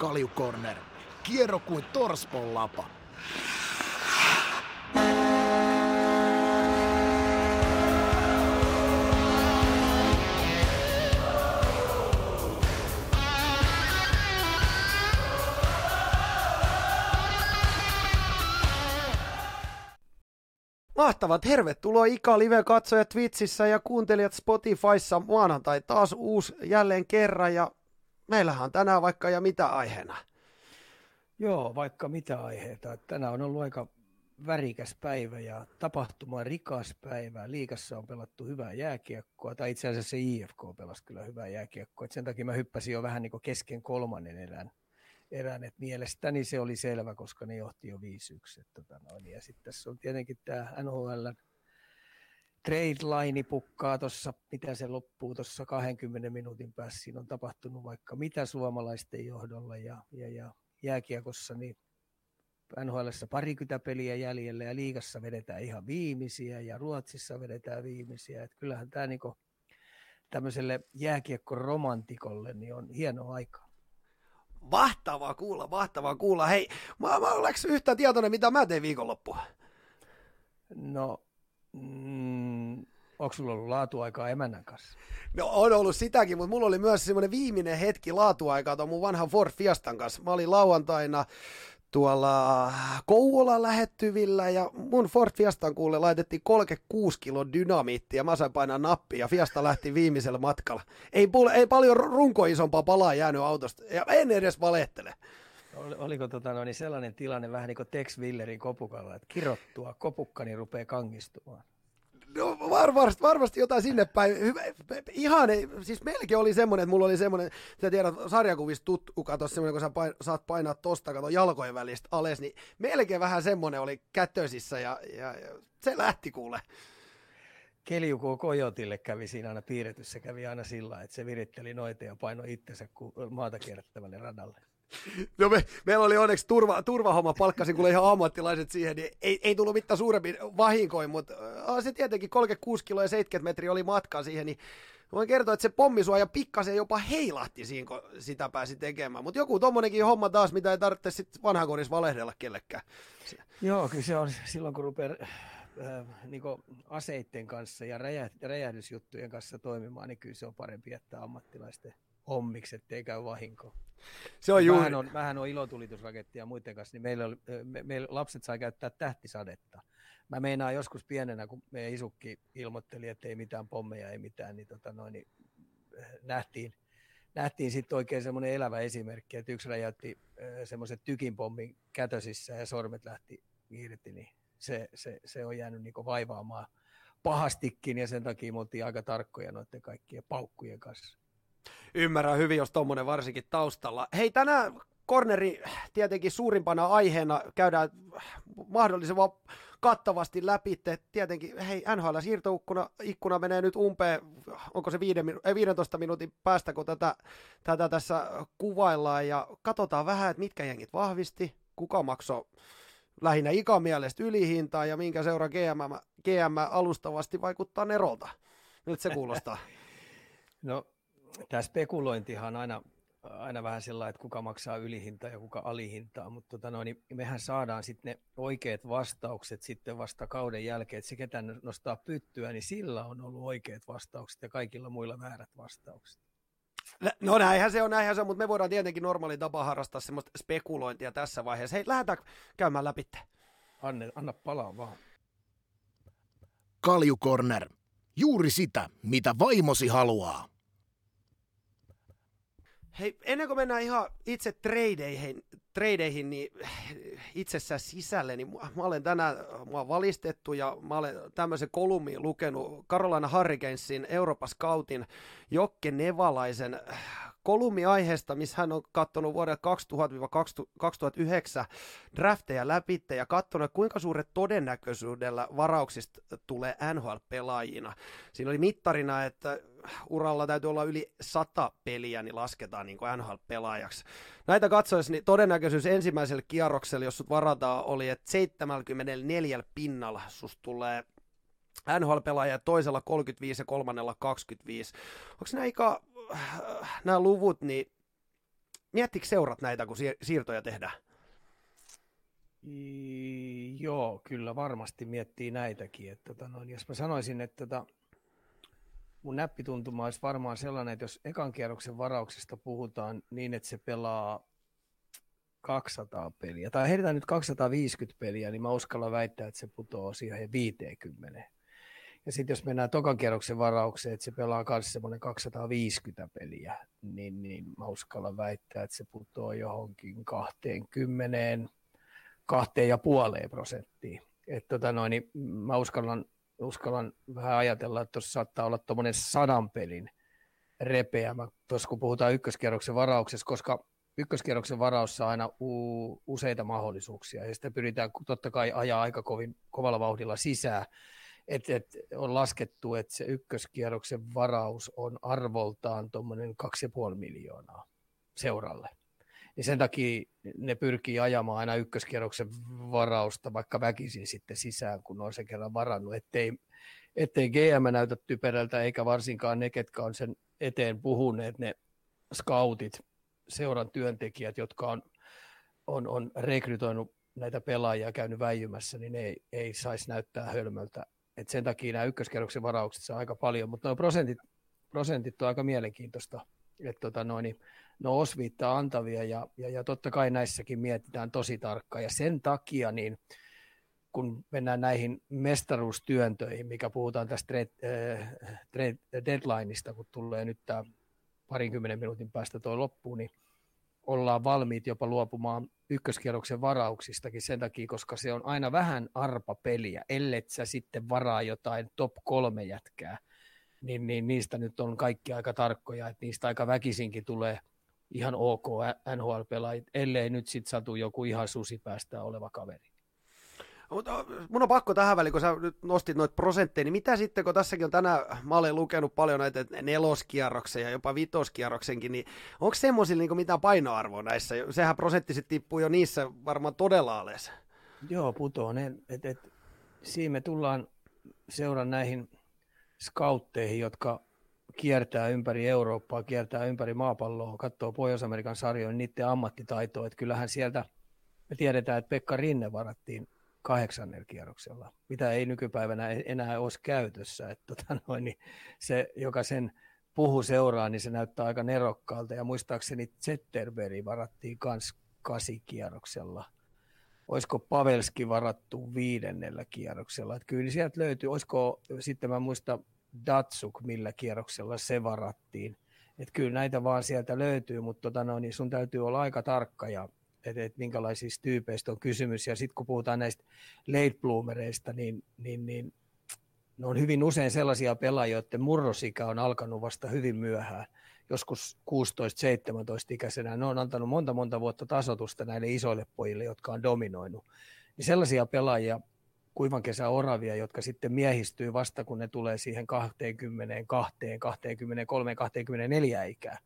Kaljukorner. Kierro kuin torspon lapa. Mahtavaa, tervetuloa Ika Live-katsojat Twitchissä ja kuuntelijat Spotifyssa maanantai taas uusi jälleen kerran ja meillähän on tänään vaikka ja mitä aiheena. Joo, vaikka mitä aiheita. Tänään on ollut aika värikäs päivä ja tapahtuma rikas päivä. Liikassa on pelattu hyvää jääkiekkoa, tai itse asiassa IFK pelasi kyllä hyvää jääkiekkoa. Et sen takia mä hyppäsin jo vähän niin kesken kolmannen erän erään, että mielestäni se oli selvä, koska ne johti jo 5-1. Tota. Ja sitten tässä on tietenkin tämä NHL trade line pukkaa tuossa, mitä se loppuu tuossa 20 minuutin päässä. Siinä on tapahtunut vaikka mitä suomalaisten johdolla ja, ja, ja jääkiekossa, niin NHLssä parikymmentä peliä jäljellä ja liigassa vedetään ihan viimeisiä ja Ruotsissa vedetään viimeisiä. Että kyllähän tämä niinku tämmöiselle jääkiekkoromantikolle niin on hieno aika. Mahtavaa kuulla, mahtavaa kuulla. Hei, mä, mä oleks yhtä tietoinen, mitä mä tein viikonloppua? No, mm, onko sulla ollut laatuaikaa emännän kanssa? No on ollut sitäkin, mutta mulla oli myös semmoinen viimeinen hetki laatuaikaa tuon mun vanhan Ford Fiastan kanssa. Mä olin lauantaina tuolla Kouvolan lähettyvillä ja mun Ford Fiastan kuulle laitettiin 36 kilo dynamiittia ja mä sain painaa nappia ja Fiasta lähti viimeisellä matkalla. Ei, ei paljon runko isompaa palaa jäänyt autosta ja en edes valehtele. Oliko tota, no, niin sellainen tilanne vähän niin kuin Tex Willerin kopukalla, että kirottua kopukkani rupeaa kangistumaan? No varmasti, varmasti jotain sinne päin. Hyvä, ihan, siis melkein oli semmoinen, että mulla oli semmoinen, sä tiedät, sarjakuvista tuttu, kato semmoinen, kun sä pain, saat painaa tosta, kato jalkojen välistä ales, niin melkein vähän semmoinen oli kätösissä ja, ja, ja se lähti kuule. Keljuko Kojotille kävi siinä aina piirretyssä, kävi aina sillä että se viritteli noita ja painoi itsensä maata kierrättävälle radalle. No me, meillä oli onneksi turva, turvahomma, palkkasin kuule ihan ammattilaiset siihen, niin ei, ei tullut mitään suuremmin vahinkoin, mutta äh, se tietenkin 36 kiloa ja 70 metriä oli matka siihen, niin voin kertoa, että se pommisuoja pikkasen jopa heilahti siinä, kun sitä pääsi tekemään. Mutta joku tommonenkin homma taas, mitä ei tarvitse sitten vanhakodissa valehdella kellekään. Joo, kyllä se on silloin, kun rupeaa äh, niin aseitten kanssa ja räjä, räjähdysjuttujen kanssa toimimaan, niin kyllä se on parempi jättää ammattilaisten hommiksi, ettei käy vahinko. Se on juuri. Vähän on, vähän on ilotulitusrakettia muiden kanssa, niin meillä, oli, me, meillä lapset sai käyttää tähtisadetta. Mä meinaan joskus pienenä, kun meidän isukki ilmoitteli, että ei mitään pommeja, ei mitään, niin, tota noin, niin nähtiin, nähtiin sitten oikein semmoinen elävä esimerkki, että yksi räjäytti semmoisen tykinpommin kätösissä ja sormet lähti irti, niin se, se, se on jäänyt niin vaivaamaan pahastikin ja sen takia me aika tarkkoja noiden kaikkien paukkujen kanssa. Ymmärrän hyvin, jos tuommoinen varsinkin taustalla. Hei, tänään Corneri tietenkin suurimpana aiheena käydään mahdollisimman kattavasti läpi. Tietenkin, hei, NHL-siirtoukkuna ikkuna menee nyt umpeen, onko se 15 minuutin päästä, kun tätä, tätä tässä kuvaillaan, ja katsotaan vähän, että mitkä jengit vahvisti, kuka maksoi lähinnä ikan mielestä ylihintaa, ja minkä seura GM, GM alustavasti vaikuttaa Nerolta. Nyt se kuulostaa. No tämä spekulointihan on aina, aina vähän sellainen, että kuka maksaa ylihintaa ja kuka alihintaa, mutta tota no, niin mehän saadaan sitten ne oikeat vastaukset sitten vasta kauden jälkeen, että se ketä nostaa pyttyä, niin sillä on ollut oikeat vastaukset ja kaikilla muilla väärät vastaukset. No näinhän se on, näinhän se on, mutta me voidaan tietenkin normaali tapa harrastaa semmoista spekulointia tässä vaiheessa. Hei, lähdetään käymään läpi. Anne, anna palaa vaan. Kaljukorner. Juuri sitä, mitä vaimosi haluaa. Hei, ennen kuin mennään ihan itse tradeihin, tradeihin niin itsessään sisälle, niin mä olen tänään mä valistettu ja mä olen tämmöisen kolumnin lukenut Carolina Hurricanesin Euroopan Scoutin Jokke Nevalaisen kolumni aiheesta, missä hän on katsonut vuodelta 2000-2009 drafteja läpi ja katsonut, kuinka suuret todennäköisyydellä varauksista tulee NHL-pelaajina. Siinä oli mittarina, että uralla täytyy olla yli 100 peliä, niin lasketaan niin NHL-pelaajaksi. Näitä katsoessa niin todennäköisyys ensimmäisellä kierroksella, jos sut varataan, oli, että 74 pinnalla sus tulee NHL-pelaaja toisella 35 ja kolmannella 25. Onko nämä, ikä, nämä luvut, niin miettikö seurat näitä, kun siirtoja tehdään? Joo, kyllä varmasti miettii näitäkin. Että, tota, noin, jos mä sanoisin, että tota, mun näppituntuma olisi varmaan sellainen, että jos ekan kierroksen varauksesta puhutaan niin, että se pelaa 200 peliä, tai heitetään nyt 250 peliä, niin mä uskallan väittää, että se putoaa siihen 50. Ja sitten jos mennään tokan kierroksen varaukseen, että se pelaa myös semmoinen 250 peliä, niin, niin mä uskallan väittää, että se putoaa johonkin 20, kahteen ja puoleen prosenttiin. Et tota noin, niin mä uskallan, uskallan vähän ajatella, että tuossa saattaa olla tuommoinen sadan pelin repeämä, tuossa kun puhutaan ykköskierroksen varauksessa, koska ykköskierroksen varaussa on aina u- useita mahdollisuuksia, ja sitä pyritään totta kai ajaa aika kovin, kovalla vauhdilla sisään, et, et on laskettu, että se ykköskierroksen varaus on arvoltaan tuommoinen 2,5 miljoonaa seuralle. Niin sen takia ne pyrkii ajamaan aina ykköskierroksen varausta vaikka väkisin sitten sisään, kun on sen kerran varannut, ettei, ettei GM näytä typerältä, eikä varsinkaan ne, ketkä on sen eteen puhuneet, ne scoutit, seuran työntekijät, jotka on, on, on rekrytoinut näitä pelaajia käynyt väijymässä, niin ne ei, ei saisi näyttää hölmöltä et sen takia nämä ykköskerroksen varaukset saa aika paljon, mutta nuo prosentit, prosentit on aika mielenkiintoista. Että tota noin, niin ne on osviittaa antavia ja, ja, ja, totta kai näissäkin mietitään tosi tarkkaan. Ja sen takia niin kun mennään näihin mestaruustyöntöihin, mikä puhutaan tästä trade, äh, trade deadlineista, kun tulee nyt tämä parinkymmenen minuutin päästä tuo loppuun, niin ollaan valmiit jopa luopumaan ykköskierroksen varauksistakin sen takia, koska se on aina vähän arpa peliä, ellei sä sitten varaa jotain top kolme jätkää, niin, niin niistä nyt on kaikki aika tarkkoja, että niistä aika väkisinkin tulee ihan ok NHL-pelaajat, ellei nyt sitten satu joku ihan susipäästä oleva kaveri. Mutta mun on pakko tähän väliin, kun sä nyt nostit noita prosentteja, niin mitä sitten, kun tässäkin on tänään, mä olen lukenut paljon näitä neloskierroksen ja jopa vitoskierroksenkin, niin onko semmoisilla niin mitään painoarvoa näissä? Sehän prosenttiset tippuu jo niissä varmaan todella alas. Joo, putoo. Et, et, siinä me tullaan seuran näihin scoutteihin, jotka kiertää ympäri Eurooppaa, kiertää ympäri maapalloa, katsoo Pohjois-Amerikan sarjoja, niiden ammattitaitoa. Että kyllähän sieltä me tiedetään, että Pekka Rinne varattiin kahdeksannella kierroksella, mitä ei nykypäivänä e-, enää olisi käytössä. Että tota noin, niin se, joka sen puhu seuraa, niin se näyttää aika nerokkaalta. Ja muistaakseni Zetterberg varattiin myös kasikierroksella. Olisiko Pavelski varattu viidennellä kierroksella? Että kyllä sieltä löytyy. Olisiko sitten mä muista Datsuk, millä kierroksella se varattiin. Että kyllä näitä vaan sieltä löytyy, mutta tota no, niin sun täytyy olla aika tarkka ja että, että minkälaisista tyypeistä on kysymys. Ja sitten kun puhutaan näistä late bloomereista, niin, niin, niin ne on hyvin usein sellaisia pelaajia, joiden murrosikä on alkanut vasta hyvin myöhään, joskus 16-17-ikäisenä. Ne on antanut monta monta vuotta tasotusta näille isoille pojille, jotka on dominoinut. Niin sellaisia pelaajia, kuivan kesä oravia, jotka sitten miehistyy vasta, kun ne tulee siihen 20, 23, 24 ikää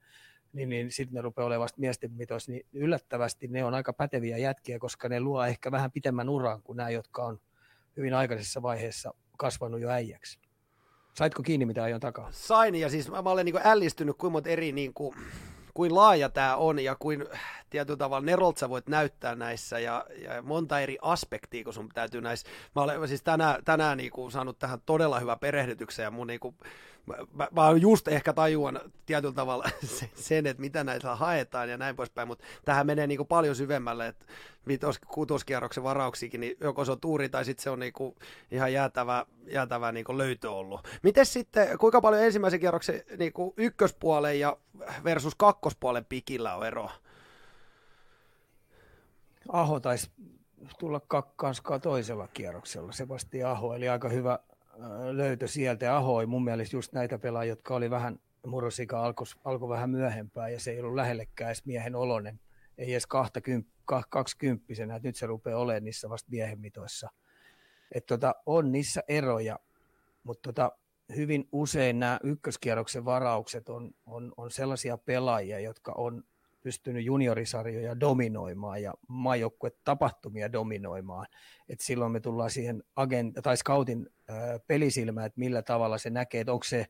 niin, niin sitten ne rupeaa olemaan vasta miesten mitoissa, niin yllättävästi ne on aika päteviä jätkiä, koska ne luo ehkä vähän pitemmän uran kuin nämä, jotka on hyvin aikaisessa vaiheessa kasvanut jo äijäksi. Saitko kiinni, mitä aion takaa? Sain, ja siis mä, mä olen niin ällistynyt, kuinka monta eri niin kuin, kuin laaja tämä on ja kuin tietyllä tavalla nerolta sä voit näyttää näissä ja, ja monta eri aspektia, kun sun täytyy näissä. Mä olen siis tänään, tänään niin kuin saanut tähän todella hyvä perehdytyksen ja mun niin kuin, mä, mä, mä just ehkä tajuan tietyllä tavalla sen, että mitä näitä haetaan ja näin poispäin, mutta tähän menee niin kuin paljon syvemmälle, että vitos, kutoskierroksen varauksikin, niin joko se on tuuri tai sitten se on niin kuin ihan jäätävä, jäätävä niin kuin löytö ollut. Miten sitten, kuinka paljon ensimmäisen kierroksen niin kuin ykköspuolen ja versus kakkospuolen pikillä on eroa? Aho taisi tulla kanskaa toisella kierroksella, Sebastian Aho, eli aika hyvä löytö sieltä. Aho mun mielestä just näitä pelaajia, jotka oli vähän murrosika, alkoi alko vähän myöhempään ja se ei ollut lähellekään edes miehen olonen. Ei edes kaksikymppisenä, että nyt se rupeaa olemaan niissä vasta miehen mitoissa. Et tota, on niissä eroja, mutta tota, hyvin usein nämä ykköskierroksen varaukset on, on, on sellaisia pelaajia, jotka on pystynyt juniorisarjoja dominoimaan ja tapahtumia dominoimaan. Et silloin me tullaan siihen agent, tai scoutin pelisilmään, että millä tavalla se näkee, että onko se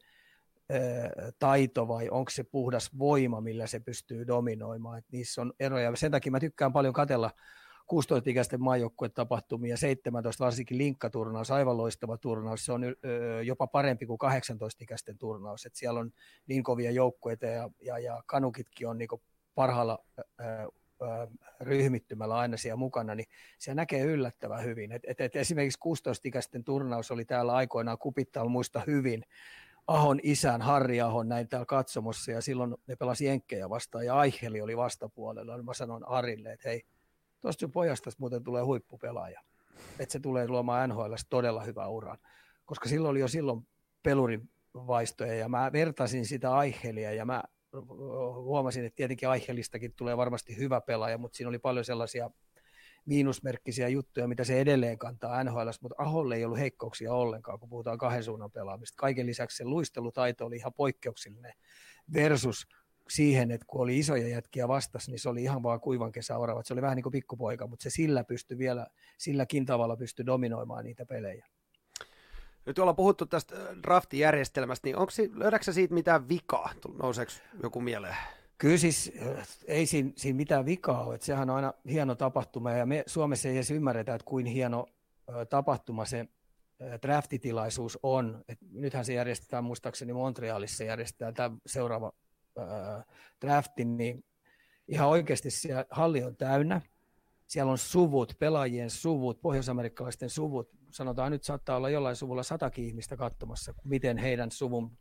taito vai onko se puhdas voima, millä se pystyy dominoimaan. Et niissä on eroja. Sen takia mä tykkään paljon katella 16-ikäisten maajoukkuetapahtumia, 17 varsinkin linkkaturnaus, aivan loistava turnaus, se on jopa parempi kuin 18-ikäisten turnaus, että siellä on niin kovia joukkueita ja, ja, ja kanukitkin on niin parhaalla ryhmittymällä aina siellä mukana, niin se näkee yllättävän hyvin. Et, et, et esimerkiksi 16-ikäisten turnaus oli täällä aikoinaan kupittaa, muista hyvin, Ahon isän, Harri Ahon, näin täällä katsomossa, ja silloin ne pelasi Jenkkejä vastaan, ja Aicheli oli vastapuolella. Mä sanoin Arille, että hei, tuosta sun pojasta muuten tulee huippupelaaja. Että se tulee luomaan NHL todella hyvää uran. Koska silloin oli jo silloin pelurin vaistoja, ja mä vertasin sitä Aichelia, ja mä huomasin, että tietenkin Aichelistakin tulee varmasti hyvä pelaaja, mutta siinä oli paljon sellaisia miinusmerkkisiä juttuja, mitä se edelleen kantaa NHL, mutta Aholle ei ollut heikkouksia ollenkaan, kun puhutaan kahden suunnan pelaamista. Kaiken lisäksi se luistelutaito oli ihan poikkeuksellinen versus siihen, että kun oli isoja jätkiä vastassa, niin se oli ihan vaan kuivan kesäorava. Se oli vähän niin kuin pikkupoika, mutta se sillä pystyi vielä, silläkin tavalla pystyi dominoimaan niitä pelejä. Nyt ollaan puhuttu tästä draftijärjestelmästä, niin onko, löydätkö siitä mitään vikaa? Nouseeko joku mieleen? Kyllä siis ei siinä, siinä mitään vikaa ole, että sehän on aina hieno tapahtuma ja me Suomessa ei edes ymmärretä, että kuin hieno tapahtuma se draftitilaisuus on. Et nythän se järjestetään muistaakseni Montrealissa, järjestetään tämä seuraava äh, drafti, niin ihan oikeasti se halli on täynnä. Siellä on suvut, pelaajien suvut, pohjoisamerikkalaisten suvut. Sanotaan nyt saattaa olla jollain suvulla satakin ihmistä katsomassa, miten heidän suvun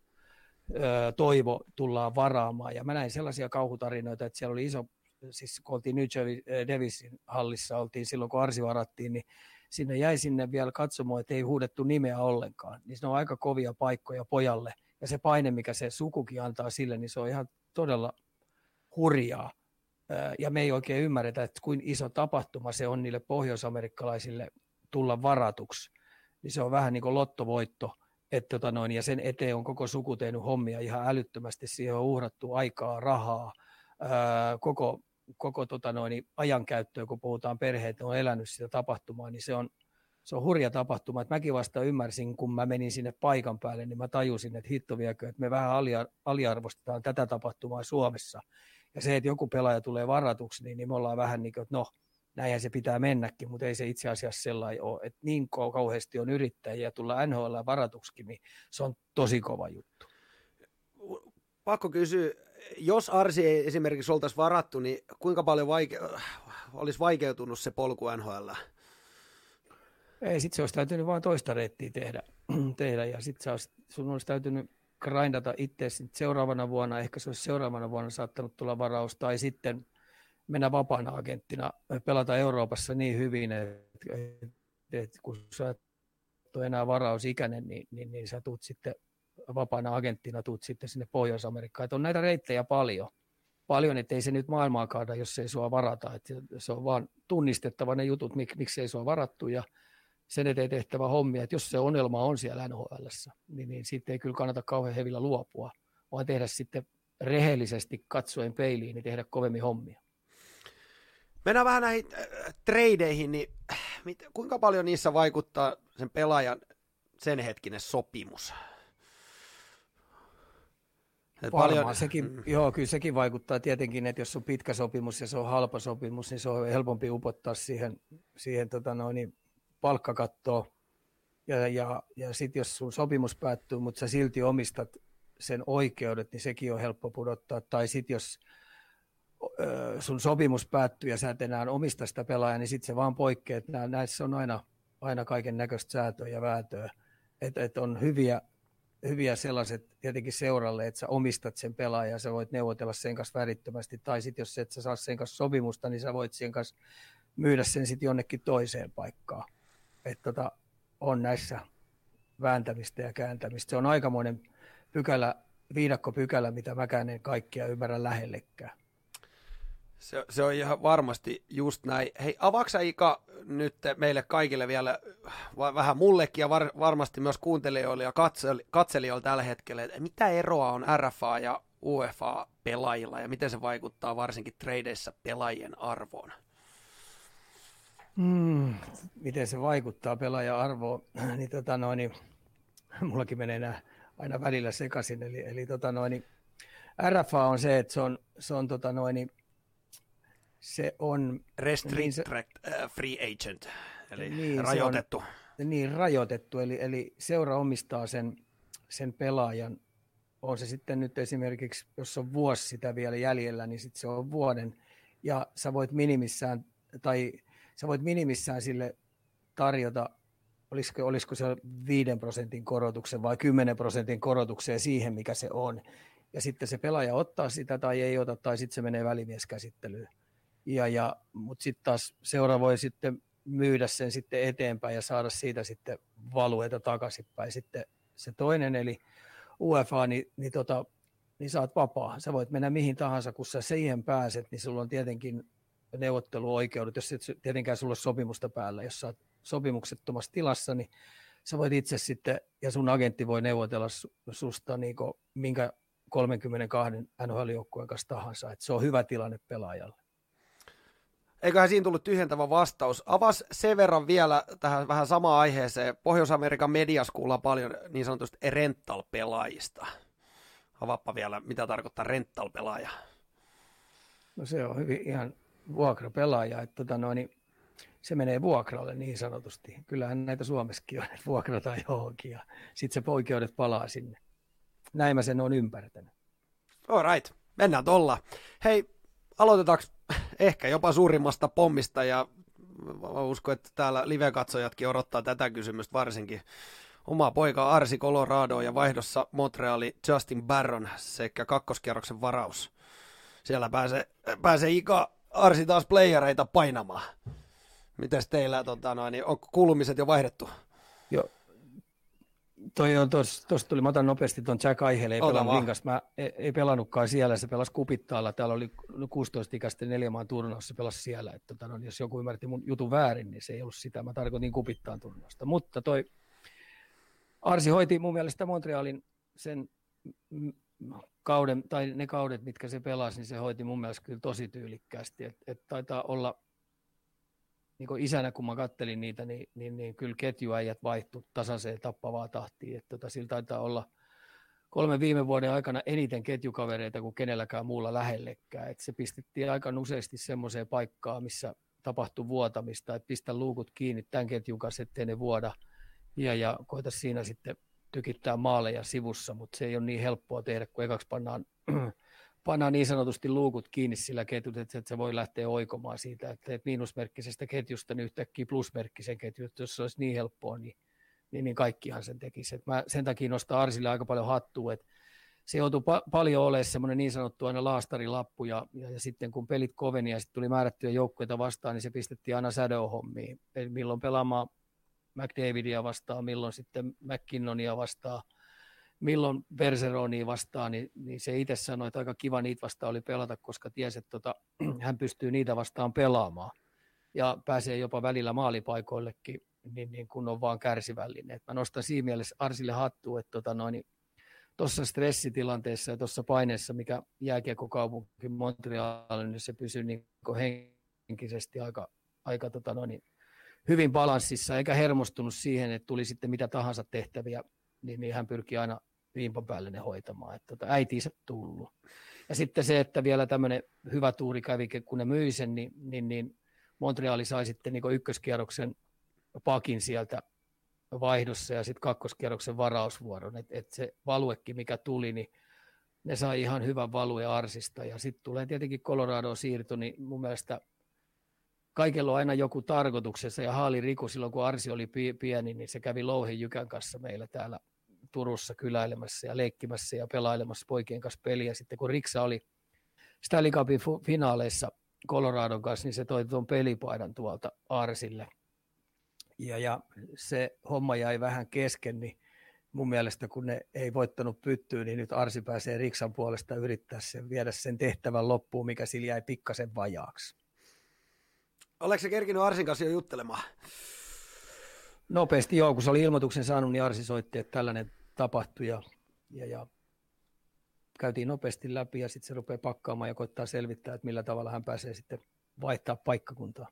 toivo tullaan varaamaan. Ja mä näin sellaisia kauhutarinoita, että siellä oli iso, siis kun oltiin New Jersey Davisin hallissa, oltiin silloin kun Arsi varattiin, niin sinne jäi sinne vielä katsomaan, että ei huudettu nimeä ollenkaan. Niin ne on aika kovia paikkoja pojalle ja se paine, mikä se sukukin antaa sille, niin se on ihan todella hurjaa. Ja me ei oikein ymmärretä, että kuin iso tapahtuma se on niille pohjoisamerikkalaisille tulla varatuksi. Niin se on vähän niin kuin lottovoitto. Että tota noin, ja sen eteen on koko suku tehnyt hommia ihan älyttömästi. Siihen on uhrattu aikaa, rahaa, koko, koko tota noin, ajankäyttöä, kun puhutaan perheet, on elänyt sitä tapahtumaa, niin se on, se on hurja tapahtuma. Että mäkin vasta ymmärsin, kun mä menin sinne paikan päälle, niin mä tajusin, että hitto viekö, että me vähän aliarvostetaan tätä tapahtumaa Suomessa. Ja se, että joku pelaaja tulee varatuksi, niin, niin me ollaan vähän niin kuin, että no, näinhän se pitää mennäkin, mutta ei se itse asiassa sellainen ole. Että niin kauheasti on yrittäjiä tulla NHL varatuksikin, niin se on tosi kova juttu. Pakko kysyä, jos Arsi ei esimerkiksi oltaisi varattu, niin kuinka paljon vaike- olisi vaikeutunut se polku NHL? Ei, sitten se olisi täytynyt vain toista reittiä tehdä, tehdä. Ja sitten sun olisi täytynyt grindata itse seuraavana vuonna, ehkä se olisi seuraavana vuonna saattanut tulla varaus, tai sitten mennä vapaana agenttina, pelata Euroopassa niin hyvin, että, että kun sä et ole enää varausikäinen, niin, niin, niin sä tuut sitten vapaana agenttina, tuut sitten sinne Pohjois-Amerikkaan. Että on näitä reittejä paljon, paljon, ettei se nyt maailmaa kaada, jos ei sua varata. Että se on vaan tunnistettava ne jutut, mik, miksi ei sua varattu, ja sen eteen tehtävä hommia, että jos se ongelma on siellä NHL, niin, niin siitä ei kyllä kannata kauhean hevillä luopua, vaan tehdä sitten rehellisesti katsoen peiliin, niin tehdä kovemmin hommia. Mennään vähän näihin äh, treideihin, niin mit, kuinka paljon niissä vaikuttaa sen pelaajan sen hetkinen sopimus? Varmaan paljon... sekin, mm. joo, kyllä sekin vaikuttaa tietenkin, että jos on pitkä sopimus ja se on halpa sopimus, niin se on helpompi upottaa siihen, siihen tota noin, niin palkkakattoa. Ja, ja, ja sitten jos sun sopimus päättyy, mutta sä silti omistat sen oikeudet, niin sekin on helppo pudottaa. Tai sitten jos ö, sun sopimus päättyy ja sä et enää omista sitä pelaajaa, niin sitten se vaan poikkeaa. Nää, näissä on aina, aina kaiken näköistä säätöä ja väätöä. Että et on hyviä, hyviä sellaiset tietenkin seuralle, että sä omistat sen pelaajan ja sä voit neuvotella sen kanssa värittömästi. Tai sitten jos et sä saa sen kanssa sopimusta, niin sä voit sen kanssa myydä sen sitten jonnekin toiseen paikkaan että tota, on näissä vääntämistä ja kääntämistä. Se on aikamoinen pykälä, viidakkopykälä, mitä mäkään en kaikkia ymmärrä lähellekään. Se, se on ihan varmasti just näin. Hei, avaksa Ika nyt meille kaikille vielä, vähän mullekin ja var, varmasti myös kuuntelijoille ja katseli, katselijoille tällä hetkellä, että mitä eroa on RFA ja UEFA pelaajilla ja miten se vaikuttaa varsinkin tradeissä pelaajien arvoon? Mm, miten se vaikuttaa pelaajan arvoon, niin, tota noin, niin mullakin menee nämä aina välillä sekaisin. Eli, eli tota noin, RFA on se, että se on, se on, tota noin, se on Restrict niin uh, free agent, eli niin, rajoitettu. On, niin, rajoitettu, eli, eli seura omistaa sen, sen pelaajan. On se sitten nyt esimerkiksi, jos on vuosi sitä vielä jäljellä, niin sitten se on vuoden, ja sä voit minimissään, tai sä voit minimissään sille tarjota, olisiko, olisiko se 5 prosentin korotuksen vai 10 prosentin korotuksen siihen, mikä se on. Ja sitten se pelaaja ottaa sitä tai ei ota, tai sitten se menee välimieskäsittelyyn. Ja, ja, Mutta sitten taas seura voi sitten myydä sen sitten eteenpäin ja saada siitä sitten valueita takaisinpäin. Sitten se toinen, eli UEFA, niin, niin, tota, niin sä oot vapaa. Sä voit mennä mihin tahansa, kun sä siihen pääset, niin sulla on tietenkin neuvotteluoikeudet, jos et tietenkään sulla ole sopimusta päällä. Jos sä sopimuksettomassa tilassa, niin sä voit itse sitten, ja sun agentti voi neuvotella susta niin minkä 32 NHL-joukkueen kanssa tahansa. Et se on hyvä tilanne pelaajalle. Eiköhän siinä tullut tyhjentävä vastaus. Avas sen verran vielä tähän vähän samaan aiheeseen. Pohjois-Amerikan mediassa kuullaan paljon niin sanotusti rental-pelaajista. Avaappa vielä, mitä tarkoittaa rental-pelaaja. No se on hyvin ihan vuokrapelaaja, että tota noin, niin se menee vuokralle niin sanotusti. Kyllähän näitä Suomessakin on, että vuokrataan johonkin ja sitten se oikeudet palaa sinne. Näin mä sen on ymmärtänyt. All right, mennään tuolla. Hei, aloitetaanko ehkä jopa suurimmasta pommista ja mä uskon, että täällä live-katsojatkin odottaa tätä kysymystä varsinkin. Oma poika Arsi Colorado ja vaihdossa Montreali Justin Barron sekä kakkoskierroksen varaus. Siellä pääsee, pääsee Ika Arsi taas playereita painamaan. Mites teillä, tota, noin, niin onko kuulumiset jo vaihdettu? Joo, Toi on, tuossa tuli, mä otan nopeasti tuon Jack Aihele, ei Ota pelannut Linkasta, mä ei, ei, pelannutkaan siellä, se pelasi Kupittaalla, täällä oli 16-ikäisten neljämaan turnaus, se pelasi siellä, että tota, no, jos joku ymmärti mun jutun väärin, niin se ei ollut sitä, mä tarkoitin Kupittaan turnausta, mutta toi Arsi hoiti mun mielestä Montrealin sen kauden, tai ne kaudet, mitkä se pelasi, niin se hoiti mun mielestä kyllä tosi tyylikkäästi, että et taitaa olla niin isänä, kun mä kattelin niitä, niin, niin, niin kyllä ketjuäijät vaihtu tasaiseen tappavaa tahtiin. Että tota, sillä taitaa olla kolmen viime vuoden aikana eniten ketjukavereita kuin kenelläkään muulla lähellekään. Et se pistettiin aika useasti semmoiseen paikkaan, missä tapahtui vuotamista, että pistä luukut kiinni tämän ketjun kanssa, ettei ne vuoda. Ja, ja koita siinä sitten tykittää maaleja sivussa, mutta se ei ole niin helppoa tehdä, kun ekaksi pannaan pannaan niin sanotusti luukut kiinni sillä ketjut, että se voi lähteä oikomaan siitä, että miinusmerkkisestä ketjusta niin yhtäkkiä plusmerkkisen ketju, että jos se olisi niin helppoa, niin, niin, niin kaikkihan sen tekisi. Että mä sen takia nostan Arsille aika paljon hattua, että se joutui pa- paljon olemaan semmoinen niin sanottu aina laastarilappu, ja, ja, ja sitten kun pelit koveni ja sitten tuli määrättyjä joukkoja vastaan, niin se pistettiin aina shadow-hommiin. Milloin pelaamaan McDavidia vastaan, milloin sitten McKinnonia vastaan, milloin Berseroni vastaan, niin, niin se itse sanoi, että aika kiva niitä vastaan oli pelata, koska tiesi, että tota, hän pystyy niitä vastaan pelaamaan. Ja pääsee jopa välillä maalipaikoillekin, niin, niin kun on vaan kärsivällinen. Et mä nostan siinä mielessä Arsille hattua, että tota noin, tuossa stressitilanteessa ja tuossa paineessa, mikä jääkiekkokaupunki Montreal, niin se pysyy niin henkisesti aika, aika tota noin, hyvin balanssissa, eikä hermostunut siihen, että tuli sitten mitä tahansa tehtäviä, niin, niin hän pyrkii aina viimpan päälle ne hoitamaan, että tota, äitiinsä tullut. Ja sitten se, että vielä tämmöinen hyvä tuuri kävi, kun ne myi sen, niin, niin, niin Montreali sai sitten niin ykköskierroksen pakin sieltä vaihdossa ja sitten kakkoskierroksen varausvuoron. Että et se valuekin, mikä tuli, niin ne sai ihan hyvän value Arsista. Ja sitten tulee tietenkin Colorado siirto, niin mun mielestä kaikella on aina joku tarkoituksessa. Ja Haali Riku silloin, kun Arsi oli pieni, niin se kävi Louhen Jykän kanssa meillä täällä Turussa kyläilemässä ja leikkimässä ja pelailemassa poikien kanssa peliä. Sitten kun Riksa oli Stanley Cupin finaaleissa Coloradon kanssa, niin se toi tuon pelipaidan tuolta Arsille. Ja, ja se homma jäi vähän kesken, niin mun mielestä kun ne ei voittanut pyttyä, niin nyt Arsi pääsee Riksan puolesta yrittää sen, viedä sen tehtävän loppuun, mikä sillä jäi pikkasen vajaaksi. Oletko se kerkinyt Arsin kanssa jo juttelemaan? Nopeasti joo, kun se oli ilmoituksen saanut, niin Arsi soitti, että tällainen tapahtui ja, ja, ja käytiin nopeasti läpi ja sitten se rupeaa pakkaamaan ja koittaa selvittää, että millä tavalla hän pääsee sitten vaihtaa paikkakuntaa.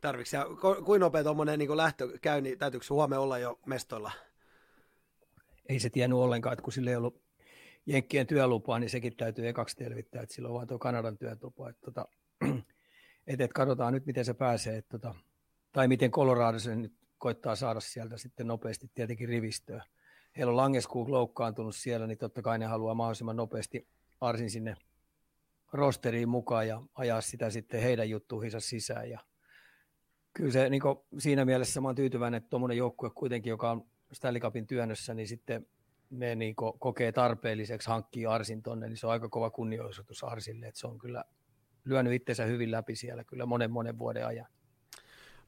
Tarvitsi kuinka nopea tuommoinen niin lähtö käy, niin täytyykö huomenna olla jo mestoilla? ei se tiennyt ollenkaan, että kun sillä ei ollut Jenkkien työlupaa, niin sekin täytyy ekaksi selvittää, että sillä on vain tuo Kanadan työlupa. Että tota, et, et katsotaan nyt, miten se pääsee, että tota, tai miten Colorado sen nyt koittaa saada sieltä sitten nopeasti tietenkin rivistöä. Heillä on Langeskuuk loukkaantunut siellä, niin totta kai ne haluaa mahdollisimman nopeasti Arsin sinne rosteriin mukaan ja ajaa sitä sitten heidän juttuihinsa sisään. Ja kyllä se niin siinä mielessä mä olen tyytyväinen, että tuommoinen joukkue kuitenkin, joka on Stanley Cupin työnnössä, niin sitten ne niin kokee tarpeelliseksi hankkia Arsin tonne, niin se on aika kova kunnioitus Arsille, että se on kyllä lyönyt itsensä hyvin läpi siellä kyllä monen monen vuoden ajan.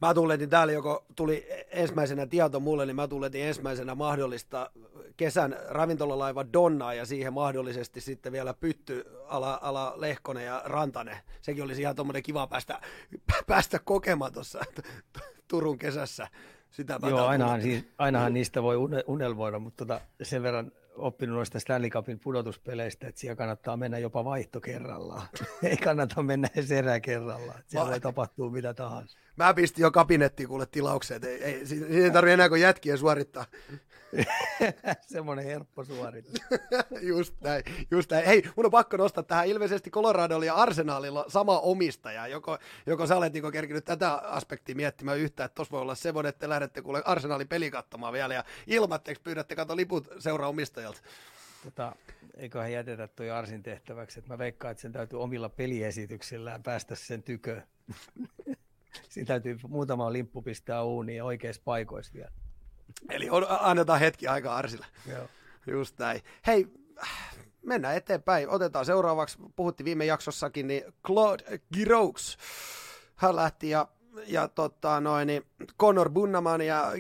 Mä tulletin täällä, joko tuli ensimmäisenä tieto mulle, niin mä tulletin ensimmäisenä mahdollista kesän ravintolalaiva Donnaa ja siihen mahdollisesti sitten vielä Pytty, ala, ala Lehkonen ja Rantanen. Sekin olisi ihan tuommoinen kiva päästä, päästä kokemaan tuossa Turun kesässä. Sitä Joo, ainahan, siis, ainahan niistä voi unelmoida, mutta tota, sen verran oppinut noista Stanley Cupin pudotuspeleistä, että siellä kannattaa mennä jopa vaihto kerrallaan. Ei kannata mennä edes erää kerrallaan. Siellä voi tapahtua mitä tahansa. Mä pistin jo kabinettiin kuule tilaukset. Ei, ei, siinä ei tarvitse enää kuin jätkiä suorittaa. Semmoinen helppo suoritus. just näin, just näin. Hei, mun on pakko nostaa tähän. Ilmeisesti Coloradolla ja Arsenalilla sama omistaja. Joko, joko sä olet niin kerkinyt tätä aspektia miettimään yhtä, että tuossa voi olla semmoinen, että te lähdette kuule Arsenalin peli katsomaan vielä ja ilmatteeksi pyydätte kato liput seuraa omistajalta. Tota, eiköhän jätetä tuo Arsin tehtäväksi, että mä veikkaan, että sen täytyy omilla peliesityksillään päästä sen tykö. Siinä täytyy muutama limppu pistää uuniin oikeissa paikoissa vielä. Eli on, annetaan hetki aikaa Arsille. Joo. Just näin. Hei, mennään eteenpäin. Otetaan seuraavaksi, puhuttiin viime jaksossakin, niin Claude Giroux. Hän lähti ja, ja tota, noin, niin Conor Bunnaman ja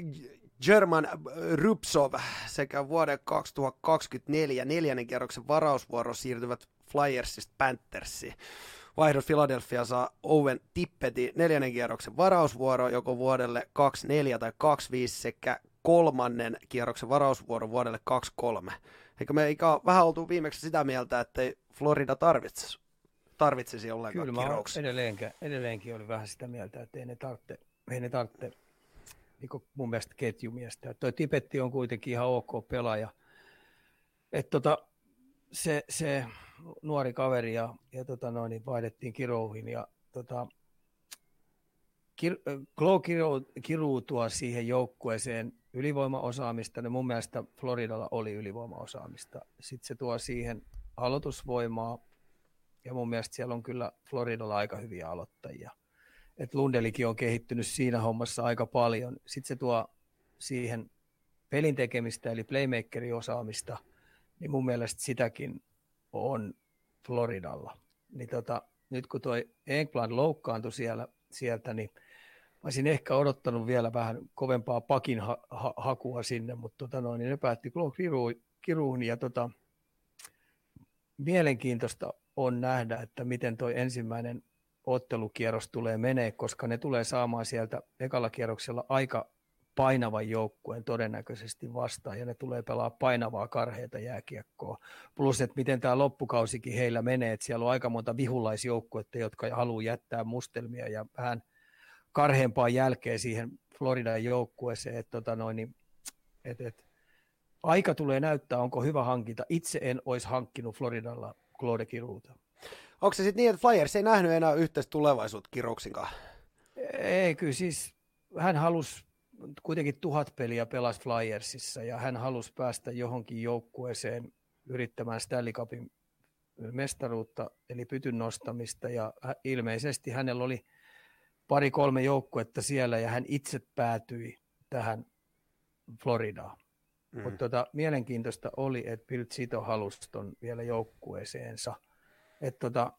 German Rupsov sekä vuoden 2024 neljännen kerroksen varausvuoro siirtyvät Flyersista Panthersiin. Vaihdos Philadelphia saa Owen Tippetin neljännen kierroksen varausvuoro joko vuodelle 24 tai 25 sekä kolmannen kierroksen varausvuoro vuodelle 23. Eikö me eikä vähän oltu viimeksi sitä mieltä, että Florida tarvitsisi, tarvitsisi ollenkaan Kyllä mä edelleenkin, edelleenkin oli vähän sitä mieltä, että ei ne tarvitse, ei ne tarvitse niin mun mielestä ketjumiestä. Toi Tipetti on kuitenkin ihan ok pelaaja. Et tota, se, se, nuori kaveri ja, ja tota noin, niin vaihdettiin Kirouhin ja tota, Klo kiruutua siihen joukkueeseen ylivoimaosaamista, niin mun mielestä Floridalla oli ylivoimaosaamista. Sitten se tuo siihen aloitusvoimaa, ja mun mielestä siellä on kyllä Floridalla aika hyviä aloittajia. Et Lundelikin on kehittynyt siinä hommassa aika paljon. Sitten se tuo siihen pelin tekemistä, eli playmakerin osaamista, niin mun mielestä sitäkin on Floridalla. Niin tota, nyt kun tuo England loukkaantui siellä, sieltä, niin olisin ehkä odottanut vielä vähän kovempaa pakin ha- ha- hakua sinne, mutta tota noin, niin ne päätti Claude Kiruun ja tota, mielenkiintoista on nähdä, että miten tuo ensimmäinen ottelukierros tulee menee, koska ne tulee saamaan sieltä ekalla kierroksella aika painavan joukkueen todennäköisesti vastaan ja ne tulee pelaa painavaa karheita jääkiekkoa. Plus, että miten tämä loppukausikin heillä menee, että siellä on aika monta vihulaisjoukkuetta, jotka haluaa jättää mustelmia ja vähän karheempaa jälkeen siihen Floridan joukkueeseen, että tota noin, niin, et, et, aika tulee näyttää, onko hyvä hankinta. Itse en olisi hankkinut Floridalla Claude Kiruuta. Onko se sitten niin, että Flyers ei nähnyt enää yhteistä tulevaisuutta Kiruksinkaan? Ei, kyllä siis hän halusi kuitenkin tuhat peliä pelasi Flyersissa ja hän halusi päästä johonkin joukkueeseen yrittämään Stanley Cupin mestaruutta, eli pytyn nostamista, ja ilmeisesti hänellä oli pari-kolme joukkuetta siellä, ja hän itse päätyi tähän Floridaan. Mm. Mutta tota, mielenkiintoista oli, että Bill Zito halusi ton vielä joukkueeseensa. Että tota,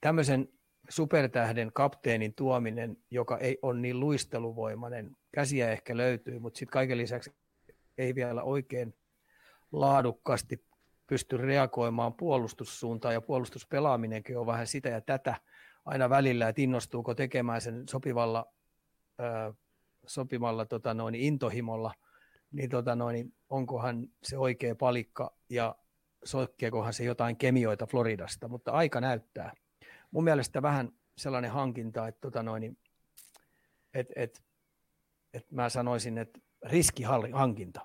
tämmöisen supertähden kapteenin tuominen, joka ei ole niin luisteluvoimainen, käsiä ehkä löytyy, mutta sitten kaiken lisäksi ei vielä oikein laadukkaasti pysty reagoimaan puolustussuuntaan. Ja puolustuspelaaminenkin on vähän sitä ja tätä aina välillä, että innostuuko tekemään sen sopivalla, ää, sopivalla tota noin, intohimolla, niin, tota noin, onkohan se oikea palikka ja soikkeekohan se jotain kemioita Floridasta, mutta aika näyttää mun mielestä vähän sellainen hankinta, että tota noin, et, et, et mä sanoisin, että riskihankinta.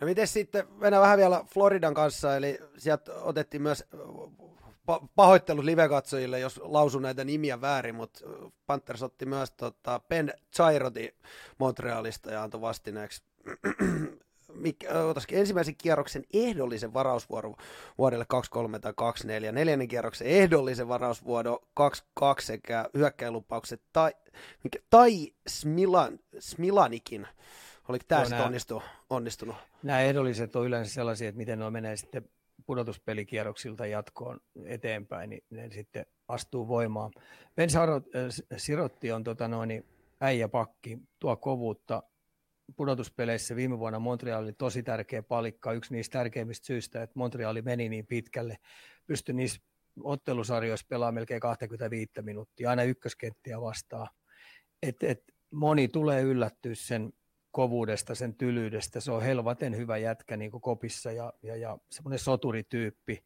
No miten sitten, mennään vähän vielä Floridan kanssa, eli sieltä otettiin myös pahoittelut live-katsojille, jos lausun näitä nimiä väärin, mutta Panthers otti myös tota, Ben Chairoti Montrealista ja antoi vastineeksi ensimmäisen kierroksen ehdollisen varausvuoron vuodelle 23 tai 24, neljännen kierroksen ehdollisen varausvuoron 22 sekä hyökkäilupaukset tai, mikä, tai Smilan, Smilanikin. Oliko tämä sitten onnistu, onnistunut? Nämä ehdolliset on yleensä sellaisia, että miten ne menee sitten pudotuspelikierroksilta jatkoon eteenpäin, niin ne sitten astuu voimaan. Ben Sirotti on tota noin, äijäpakki, tuo kovuutta pudotuspeleissä viime vuonna Montreal oli tosi tärkeä palikka, yksi niistä tärkeimmistä syistä, että Montreali meni niin pitkälle, pystyi niissä ottelusarjoissa pelaamaan melkein 25 minuuttia, aina ykköskenttiä vastaan. Et, et moni tulee yllättyä sen kovuudesta, sen tylyydestä. Se on helvaten hyvä jätkä niin kopissa ja, ja, ja semmoinen soturityyppi.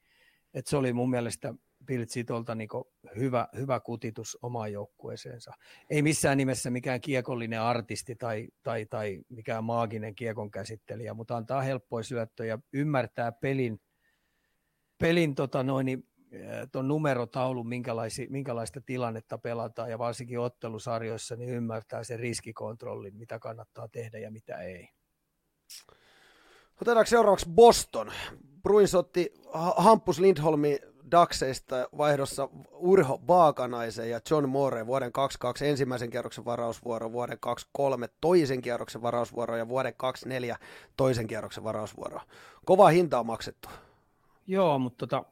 Et se oli mun mielestä Bill Zitolta niin hyvä, hyvä kutitus omaan joukkueeseensa. Ei missään nimessä mikään kiekollinen artisti tai, tai, tai mikään maaginen kiekon käsittelijä, mutta antaa helppoja syöttöjä, ymmärtää pelin, pelin tota noin, niin, tuon numerotaulun, minkälaista tilannetta pelataan ja varsinkin ottelusarjoissa, niin ymmärtää sen riskikontrollin, mitä kannattaa tehdä ja mitä ei. Otetaanko seuraavaksi Boston? Bruins otti Hampus Lindholmi Daxeista vaihdossa Urho Baakanaisen ja John Moore vuoden 22 ensimmäisen kierroksen varausvuoro, vuoden 23 toisen kierroksen varausvuoro ja vuoden 24 toisen kierroksen varausvuoro. Kova hinta on maksettu. Joo, mutta tota,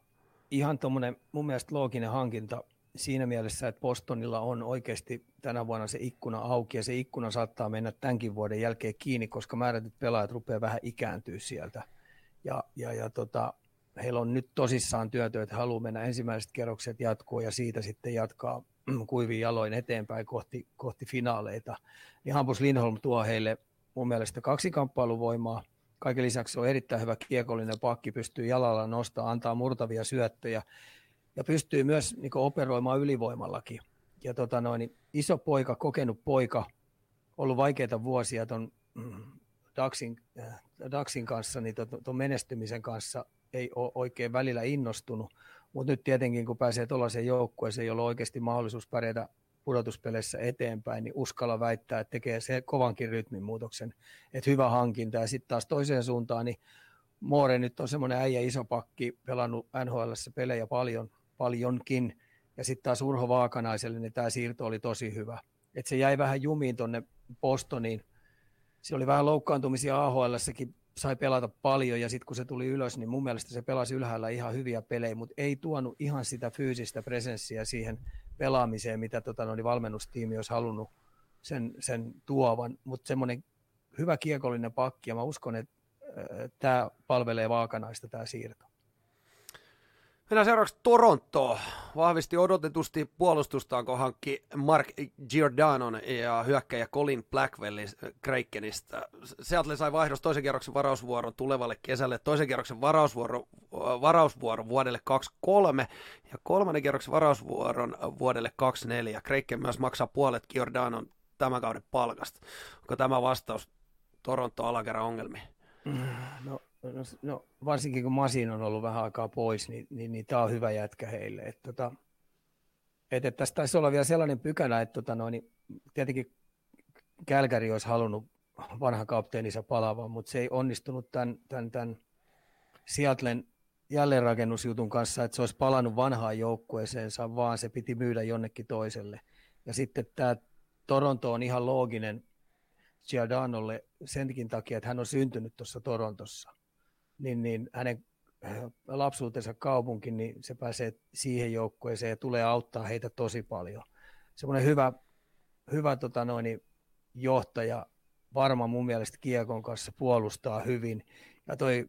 ihan tuommoinen mun mielestä looginen hankinta siinä mielessä, että Bostonilla on oikeasti tänä vuonna se ikkuna auki ja se ikkuna saattaa mennä tämänkin vuoden jälkeen kiinni, koska määrätyt pelaajat rupeaa vähän ikääntyä sieltä. Ja, ja, ja tota, heillä on nyt tosissaan työtä, että haluaa mennä ensimmäiset kerrokset jatkoon ja siitä sitten jatkaa kuivin jaloin eteenpäin kohti, kohti finaaleita. Niin Hampus Lindholm tuo heille mun mielestä kaksi kamppailuvoimaa. Kaiken lisäksi on erittäin hyvä kiekollinen pakki, pystyy jalalla nostaa, antaa murtavia syöttöjä ja pystyy myös niin operoimaan ylivoimallakin. Ja tota noin, iso poika, kokenut poika, ollut vaikeita vuosia tuon mm, Daxin, äh, Daxin kanssa, niin tuon menestymisen kanssa ei ole oikein välillä innostunut, mutta nyt tietenkin kun pääsee tuollaiseen joukkueeseen, jolla on oikeasti mahdollisuus pärjätä pudotuspeleissä eteenpäin, niin uskalla väittää, että tekee se kovankin rytmin muutoksen, että hyvä hankinta. Ja sitten taas toiseen suuntaan, niin Moore nyt on semmoinen äijä iso pakki, pelannut nhl pelejä paljon, paljonkin, ja sitten taas Urho Vaakanaiselle, niin tämä siirto oli tosi hyvä. Et se jäi vähän jumiin tuonne Bostoniin. Se oli vähän loukkaantumisia ahl sai pelata paljon ja sitten kun se tuli ylös, niin mun mielestä se pelasi ylhäällä ihan hyviä pelejä, mutta ei tuonut ihan sitä fyysistä presenssiä siihen pelaamiseen, mitä tota, no, niin valmennustiimi olisi halunnut sen, sen tuovan, mutta semmoinen hyvä kiekollinen pakki ja mä uskon, että äh, tämä palvelee vaakanaista tämä siirto. Mennään seuraavaksi Torontoon. Vahvisti odotetusti puolustustaan, kun hankki Mark Giordanon ja hyökkäjä Colin Blackwell Krakenista. Seattle sai vaihdos toisen kierroksen varausvuoron tulevalle kesälle, toisen kierroksen varausvuoro, varausvuoron vuodelle 23 ja kolmannen kierroksen varausvuoron vuodelle 24. Kraken myös maksaa puolet Giordanon tämän kauden palkasta. Onko tämä vastaus Toronto alakerran ongelmiin? No No, no, varsinkin kun Masin on ollut vähän aikaa pois, niin, niin, niin tämä on hyvä jätkä heille. Et, tota, et, et tässä taisi olla vielä sellainen pykälä, että tota, no, niin, tietenkin Kälkäri olisi halunnut vanha kapteenissa palaavan, mutta se ei onnistunut tämän, tämän, tämän Seattlen jälleenrakennusjutun kanssa, että se olisi palannut vanhaan joukkueeseensa, vaan se piti myydä jonnekin toiselle. Ja sitten tämä Toronto on ihan looginen Giordanolle senkin takia, että hän on syntynyt tuossa Torontossa niin, niin hänen äh, lapsuutensa kaupunki, niin se pääsee siihen joukkueeseen ja tulee auttaa heitä tosi paljon. Semmoinen hyvä, hyvä tota noin, johtaja, varma mun mielestä Kiekon kanssa puolustaa hyvin. Ja toi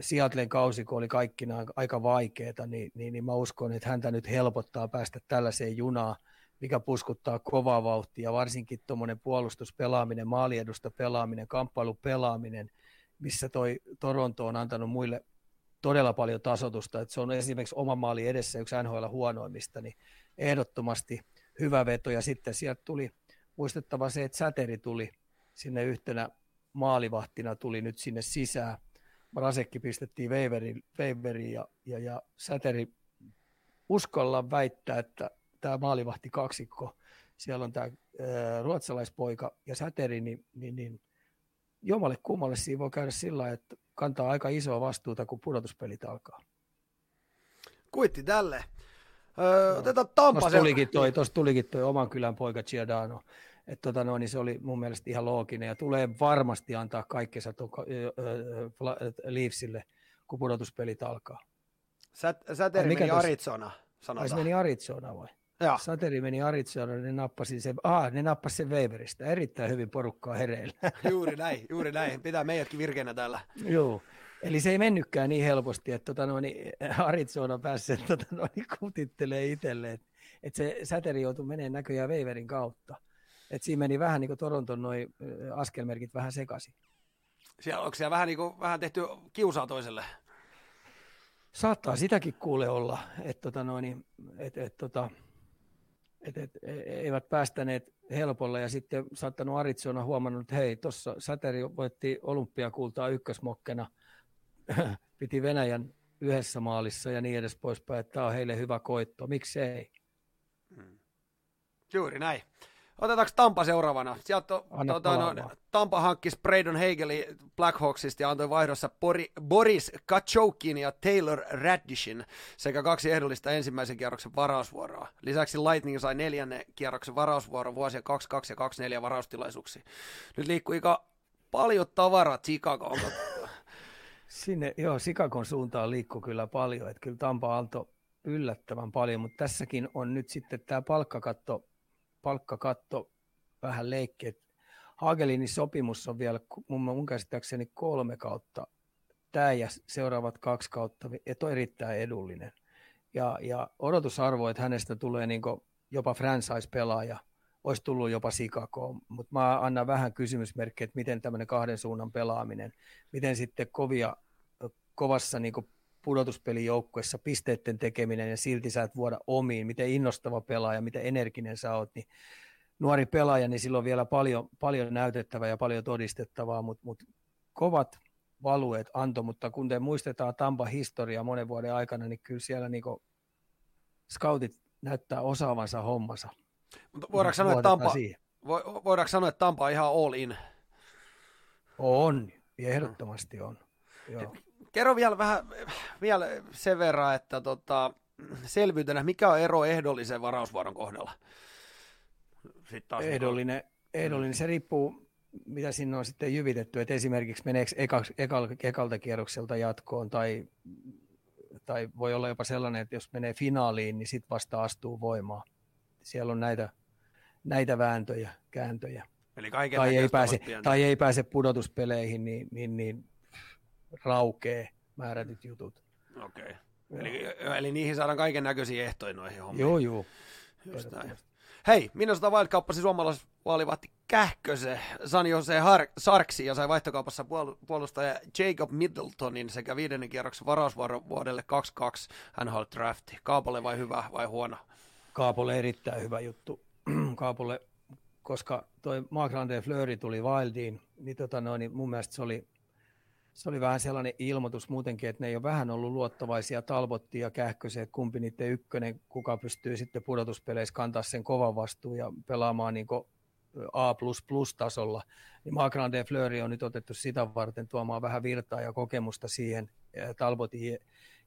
Seattlen kausi, kun oli kaikkina aika vaikeaa, niin, niin, niin mä uskon, että häntä nyt helpottaa päästä tällaiseen junaan, mikä puskuttaa kovaa vauhtia, varsinkin tuommoinen puolustuspelaaminen, maaliedusta pelaaminen, kamppailupelaaminen, missä toi Toronto on antanut muille todella paljon tasotusta, että se on esimerkiksi oma maali edessä yksi NHL huonoimmista, niin ehdottomasti hyvä veto. Ja sitten sieltä tuli muistettava se, että Säteri tuli sinne yhtenä maalivahtina, tuli nyt sinne sisään. Rasekki pistettiin Weberiin, Weberiin ja, ja, ja Säteri uskalla väittää, että tämä maalivahti kaksikko, siellä on tämä ää, ruotsalaispoika ja Säteri, niin, niin, niin jomalle kummalle siinä voi käydä sillä että kantaa aika isoa vastuuta, kun pudotuspelit alkaa. Kuitti tälle. Öö, no. Otetaan Tampa. Tuossa tulikin, toi, tulikin toi oman kylän poika Giordano. Että tota no, niin se oli mun mielestä ihan looginen ja tulee varmasti antaa kaikkensa Leafsille, kun pudotuspelit alkaa. Sät, säteri meni. Arizona, sanotaan. Ai se meni Arizona vai? Joo. Sateri meni Arizona, ne nappasi sen, ah, ne nappasi sen Weberistä. Erittäin hyvin porukkaa hereillä. Juuri näin, juuri näin. Pitää meidätkin virkeänä täällä. Joo. Eli se ei mennytkään niin helposti, että tota noin, Arizona pääsi tota noin, kutittelee itselleen. Että et se säteri joutui menemään näköjään Weberin kautta. Et siinä meni vähän niin kuin Toronton noin askelmerkit vähän sekaisin. Siellä, onko siellä vähän, niin kuin, vähän tehty kiusaa toiselle? Saattaa sitäkin kuule olla, että tota noin, et, et, tota, et, et, e, eivät päästäneet helpolla ja sitten saattanut Arizona huomannut, että hei, tuossa Säteri voitti olympiakultaa ykkösmokkena, piti Venäjän yhdessä maalissa ja niin edes poispäin, että tämä on heille hyvä koitto, miksei? Hmm. Juuri näin. Otetaanko Tampa seuraavana? Sieltä tuota, no, Tampa hankki Braydon Hageli Blackhawksista ja antoi vaihdossa Bori, Boris Kachokin ja Taylor Raddishin sekä kaksi ehdollista ensimmäisen kierroksen varausvuoroa. Lisäksi Lightning sai neljännen kierroksen varausvuoron vuosia 22 ja 24 varaustilaisuuksia. Nyt liikkuu aika paljon tavaraa Chicagoon. Sinne, joo, Sikakon suuntaan liikkuu kyllä paljon, että kyllä Tampa antoi yllättävän paljon, mutta tässäkin on nyt sitten tämä palkkakatto palkkakatto vähän leikki. Hagelinin sopimus on vielä mun, mun käsittääkseni kolme kautta tämä ja seuraavat kaksi kautta, että on erittäin edullinen. Ja, ja odotusarvo, että hänestä tulee niin jopa franchise-pelaaja, olisi tullut jopa Sikakoon, mutta mä annan vähän kysymysmerkkejä, että miten tämmöinen kahden suunnan pelaaminen, miten sitten kovia, kovassa niin pudotuspelijoukkuessa pisteiden tekeminen ja silti sä et vuoda omiin, miten innostava pelaaja, miten energinen sä oot, niin nuori pelaaja, niin silloin vielä paljon, paljon näytettävää ja paljon todistettavaa, mutta mut kovat valueet anto, mutta kun te muistetaan Tampa historiaa monen vuoden aikana, niin kyllä siellä niinku scoutit näyttää osaavansa hommansa. Mutta voidaanko sanoa, että Tampa, voidaanko sanoa, että Tampa on ihan all in? On, ehdottomasti on. Joo. Kerro vielä vähän vielä sen verran, että tota, selvyytenä, mikä on ero ehdollisen varausvuoron kohdalla? Sitten taas ehdollinen, ehdollinen, se riippuu, mitä sinne on sitten jyvitetty, että esimerkiksi meneekö ekal, ekal, ekalta kierrokselta jatkoon tai, tai voi olla jopa sellainen, että jos menee finaaliin, niin sitten vasta astuu voimaan. Siellä on näitä, näitä vääntöjä, kääntöjä. Eli tai, ei pääse, tai ei pääse pudotuspeleihin, niin, niin, niin raukee määrätyt jutut. Okei. Okay. Eli, eli niihin saadaan kaiken näköisiä ehtoja noihin hommiin. Joo, joo. Just näin. Hei, Minnesota Wild kauppasi suomalaisvaalivahti Kähköse, San Jose Har- Sarksi ja sai vaihtokaupassa puol- puolustaja Jacob Middletonin sekä viidennen kierroksen varausvuoro vuodelle 22 NHL Drafti. Kaapolle vai hyvä vai huono? Kaapolle erittäin hyvä juttu. Kaapolle, koska toi Mark Fleury tuli Wildiin, niin, tota noin, niin mun mielestä se oli se oli vähän sellainen ilmoitus muutenkin, että ne ei ole vähän ollut luottavaisia Talbotti ja Kähkösen, että kumpi niiden ykkönen, kuka pystyy sitten pudotuspeleissä kantaa sen kovan vastuun ja pelaamaan niin A++-tasolla. Niin Grande Fleury on nyt otettu sitä varten tuomaan vähän virtaa ja kokemusta siihen Talbotin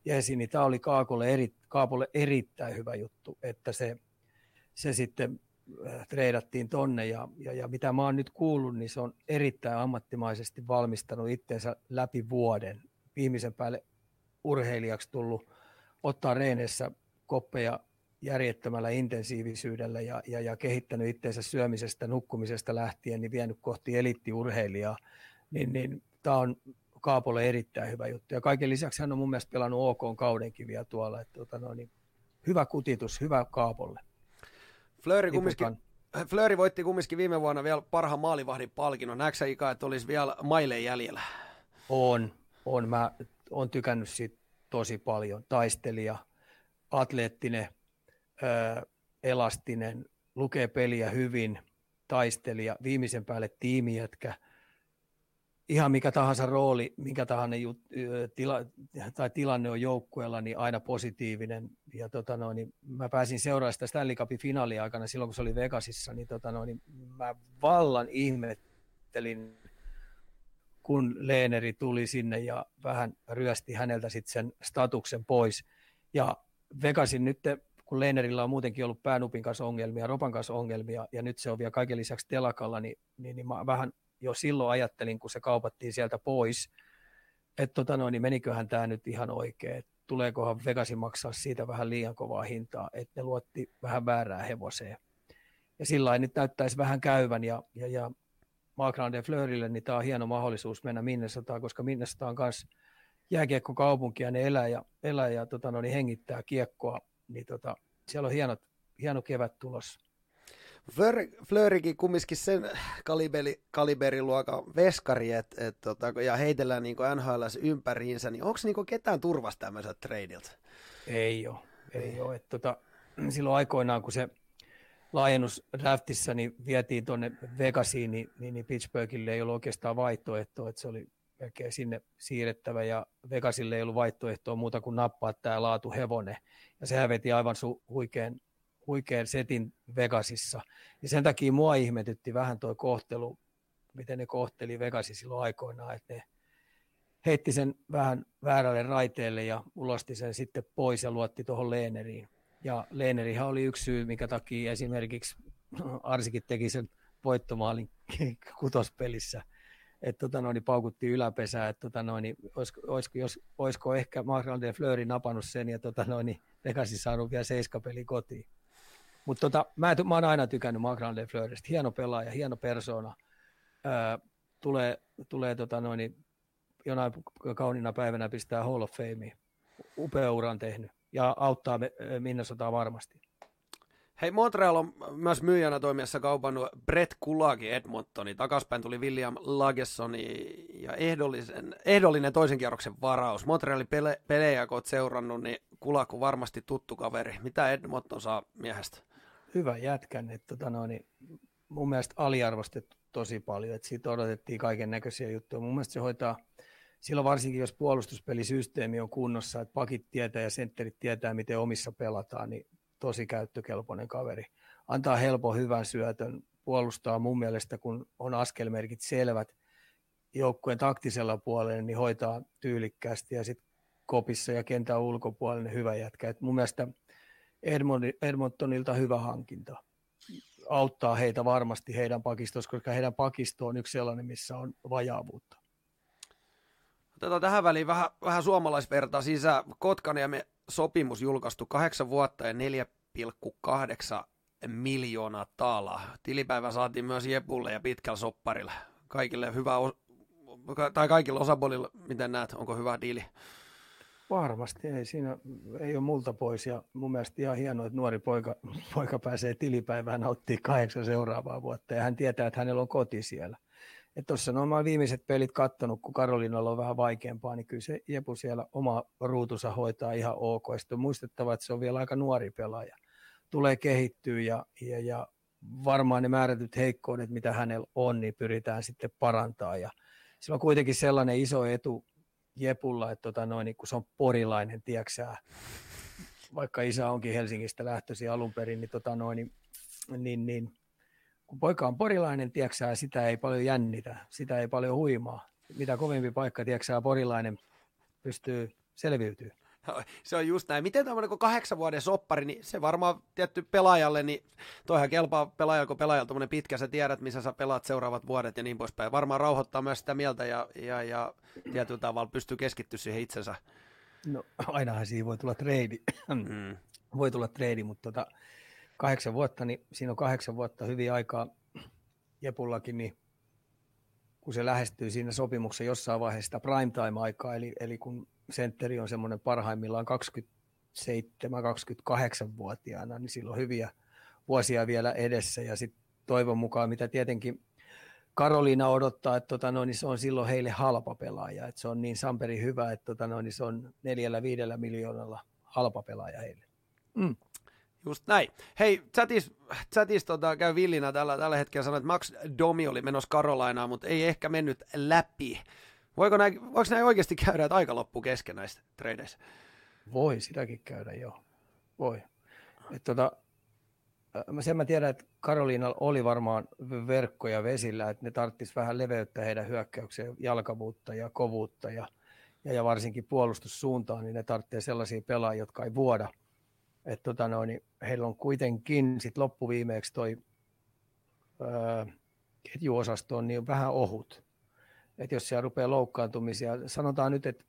jeesi, niin tämä oli Kaakolle, eri, Kaapolle erittäin hyvä juttu, että se, se sitten treidattiin tonne ja, ja, ja mitä mä oon nyt kuullut, niin se on erittäin ammattimaisesti valmistanut itseensä läpi vuoden. Viimeisen päälle urheilijaksi tullut ottaa reenessä koppeja järjettömällä intensiivisyydellä ja, ja, ja kehittänyt itseensä syömisestä, nukkumisesta lähtien, niin vienyt kohti elittiurheilijaa, niin, niin tämä on Kaapolle erittäin hyvä juttu. Ja kaiken lisäksi hän on mun mielestä pelannut OK kaudenkin vielä tuolla. Että, tota, no, niin, hyvä kutitus, hyvä Kaapolle. Flööri, kumminkin, Flööri voitti kumminkin viime vuonna vielä parhaan maalivahdin palkinnon. Näetkö Ika, että olisi vielä maille jäljellä? On, on. Mä oon tykännyt siitä tosi paljon. Taistelija, atleettinen, ö, elastinen, lukee peliä hyvin, taistelija, viimeisen päälle tiimijätkä. Ihan mikä tahansa rooli, mikä tahansa jut, tila, tai tilanne on joukkueella, niin aina positiivinen. Ja tota noin, niin mä pääsin seuraamaan sitä Stanley Cupin finaalia aikana silloin, kun se oli Vegasissa, niin, tota noin, niin mä vallan ihmettelin, kun Leeneri tuli sinne ja vähän ryösti häneltä sitten sen statuksen pois. Ja Vegasin nyt, kun Leenerillä on muutenkin ollut päänupin kanssa ongelmia, Ropan kanssa ongelmia, ja nyt se on vielä kaiken lisäksi telakalla, niin, niin, niin mä vähän jo silloin ajattelin, kun se kaupattiin sieltä pois, että tota noin, niin meniköhän tämä nyt ihan oikein, että tuleekohan Vegasin maksaa siitä vähän liian kovaa hintaa, että ne luotti vähän väärää hevoseen. Ja sillä nyt näyttäisi vähän käyvän, ja, ja, ja Mark Fleurille, niin tämä on hieno mahdollisuus mennä Minnesotaan, koska Minnesota on myös jääkiekkokaupunki ja ne elää ja, elää ja tota, no, niin hengittää kiekkoa, niin tota, siellä on hienot, hieno kevät tulossa. Flöörikin kumminkin sen kaliberi, kaliberiluokan veskari, et, et, tota, ja heitellään niin NHL ympäriinsä, niin onko niin ketään turvasta tämmöiseltä treidiltä? Ei ole, ei ole. Et, tota, silloin aikoinaan, kun se laajennus draftissa niin vietiin tuonne Vegasiin, niin, niin, niin Pittsburghille ei ollut oikeastaan vaihtoehtoa, että se oli melkein sinne siirrettävä ja Vegasille ei ollut vaihtoehtoa muuta kuin nappaa tämä laatu hevonen. Ja sehän veti aivan su- huikean, huikean setin Vegasissa. Ja sen takia mua ihmetytti vähän tuo kohtelu, miten ne kohteli Vegasi silloin aikoinaan, että ne heitti sen vähän väärälle raiteelle ja ulosti sen sitten pois ja luotti tuohon Leeneriin. Ja Leenerihan oli yksi syy, minkä takia esimerkiksi Arsikin teki sen voittomaalin kutospelissä, että tota noin, niin paukuttiin yläpesää, että tota noin, niin olisiko, olisiko, jos, olisiko ehkä Mark-André Fleury napannut sen ja tota noin, niin Vegasin saanut vielä seiskapeli kotiin. Mutta tota, mä, mä oon aina tykännyt Mark-André Fleurystä. Hieno pelaaja, hieno persona. Öö, tulee tulee tota noin, niin jonain kauniina päivänä pistää Hall of Fameen. Upea uran tehnyt ja auttaa Minnesotaa varmasti. Hei, Montreal on myös myyjänä toimijassa kaupannut Brett Kulagi Edmontoni. Takaspäin tuli William Lagessoni ja ehdollisen, ehdollinen toisen kierroksen varaus. Montrealin pele, pelejä, kun olet seurannut, niin Kulaku varmasti tuttu kaveri. Mitä Edmonton saa miehestä? Hyvä jätkän. Että, tota no, niin mun mielestä aliarvostettu tosi paljon. Että siitä odotettiin kaiken näköisiä juttuja. Mun mielestä se hoitaa, silloin varsinkin jos puolustuspelisysteemi on kunnossa, että pakit tietää ja sentterit tietää, miten omissa pelataan, niin tosi käyttökelpoinen kaveri. Antaa helpon hyvän syötön, puolustaa mun mielestä, kun on askelmerkit selvät joukkueen taktisella puolella, niin hoitaa tyylikkäästi ja sitten kopissa ja kentän ulkopuolinen hyvä jätkä. Et mun mielestä Edmontonilta hyvä hankinta. Auttaa heitä varmasti heidän pakistossa, koska heidän pakisto on yksi sellainen, missä on vajaavuutta. Otetaan tähän väliin vähän, vähän suomalaisvertaa sisään. me sopimus julkaistu kahdeksan vuotta ja 4,8 miljoonaa taalaa. Tilipäivä saatiin myös Jepulle ja pitkällä sopparilla. Kaikille hyvä, tai kaikilla osapuolilla, miten näet, onko hyvä diili? Varmasti ei, siinä ei ole multa pois ja mun mielestä ihan hienoa, että nuori poika, poika pääsee tilipäivään nauttii kahdeksan seuraavaa vuotta ja hän tietää, että hänellä on koti siellä että tuossa no, mä viimeiset pelit kattonut, kun Karolinalla on vähän vaikeampaa, niin kyllä se Jepu siellä oma ruutunsa hoitaa ihan ok. Sitten on muistettava, että se on vielä aika nuori pelaaja. Tulee kehittyä ja, ja, ja varmaan ne määrätyt heikkoudet, mitä hänellä on, niin pyritään sitten parantaa. Ja sillä on kuitenkin sellainen iso etu Jepulla, että tota noin, niin kun se on porilainen, tieksää, vaikka isä onkin Helsingistä lähtöisin alun perin, niin, tota noin, niin, niin, niin kun poika on porilainen, tieksää, sitä ei paljon jännitä, sitä ei paljon huimaa. Mitä kovempi paikka, tieksää, porilainen pystyy selviytyy. Se on just näin. Miten tämmöinen kuin kahdeksan vuoden soppari, niin se varmaan tietty pelaajalle, niin toihan kelpaa pelaajalle, kun pelaajalle tuommoinen pitkä, sä tiedät, missä sä pelaat seuraavat vuodet ja niin poispäin. Varmaan rauhoittaa myös sitä mieltä ja, ja, ja tietyllä tavalla pystyy keskittyä siihen itsensä. No ainahan siihen voi tulla treidi. Mm. voi tulla treidi, mutta tota, kahdeksan vuotta, niin siinä on kahdeksan vuotta hyvin aikaa Jepullakin, niin kun se lähestyy siinä sopimuksen jossain vaiheessa sitä primetime-aikaa, eli, eli kun sentteri on semmoinen parhaimmillaan 27-28-vuotiaana, niin silloin hyviä vuosia vielä edessä ja sitten toivon mukaan, mitä tietenkin Karoliina odottaa, että tota, no, niin se on silloin heille halpa pelaaja, että se on niin Samperi hyvä, että tota, no, niin se on neljällä viidellä miljoonalla halpa pelaaja heille. Mm. Just näin. Hei, chatis, chatis tota, käy villinä tällä, tällä hetkellä sanoa, että Max Domi oli menossa Karolainaan, mutta ei ehkä mennyt läpi. Voiko näin, voiko näin oikeasti käydä, että aika loppuu kesken näistä tradeissä? Voi sitäkin käydä, joo. Voi. Et tota, sen mä tiedän, että Karoliinalla oli varmaan verkkoja vesillä, että ne tarvitsisi vähän leveyttä heidän hyökkäykseen, jalkavuutta ja kovuutta ja, ja, ja varsinkin puolustussuuntaan, niin ne tarvitsee sellaisia pelaajia, jotka ei vuoda. Et tota noin, niin heillä on kuitenkin sit loppuviimeeksi toi öö, ketjuosasto on niin vähän ohut. Et jos siellä rupeaa loukkaantumisia, sanotaan nyt, että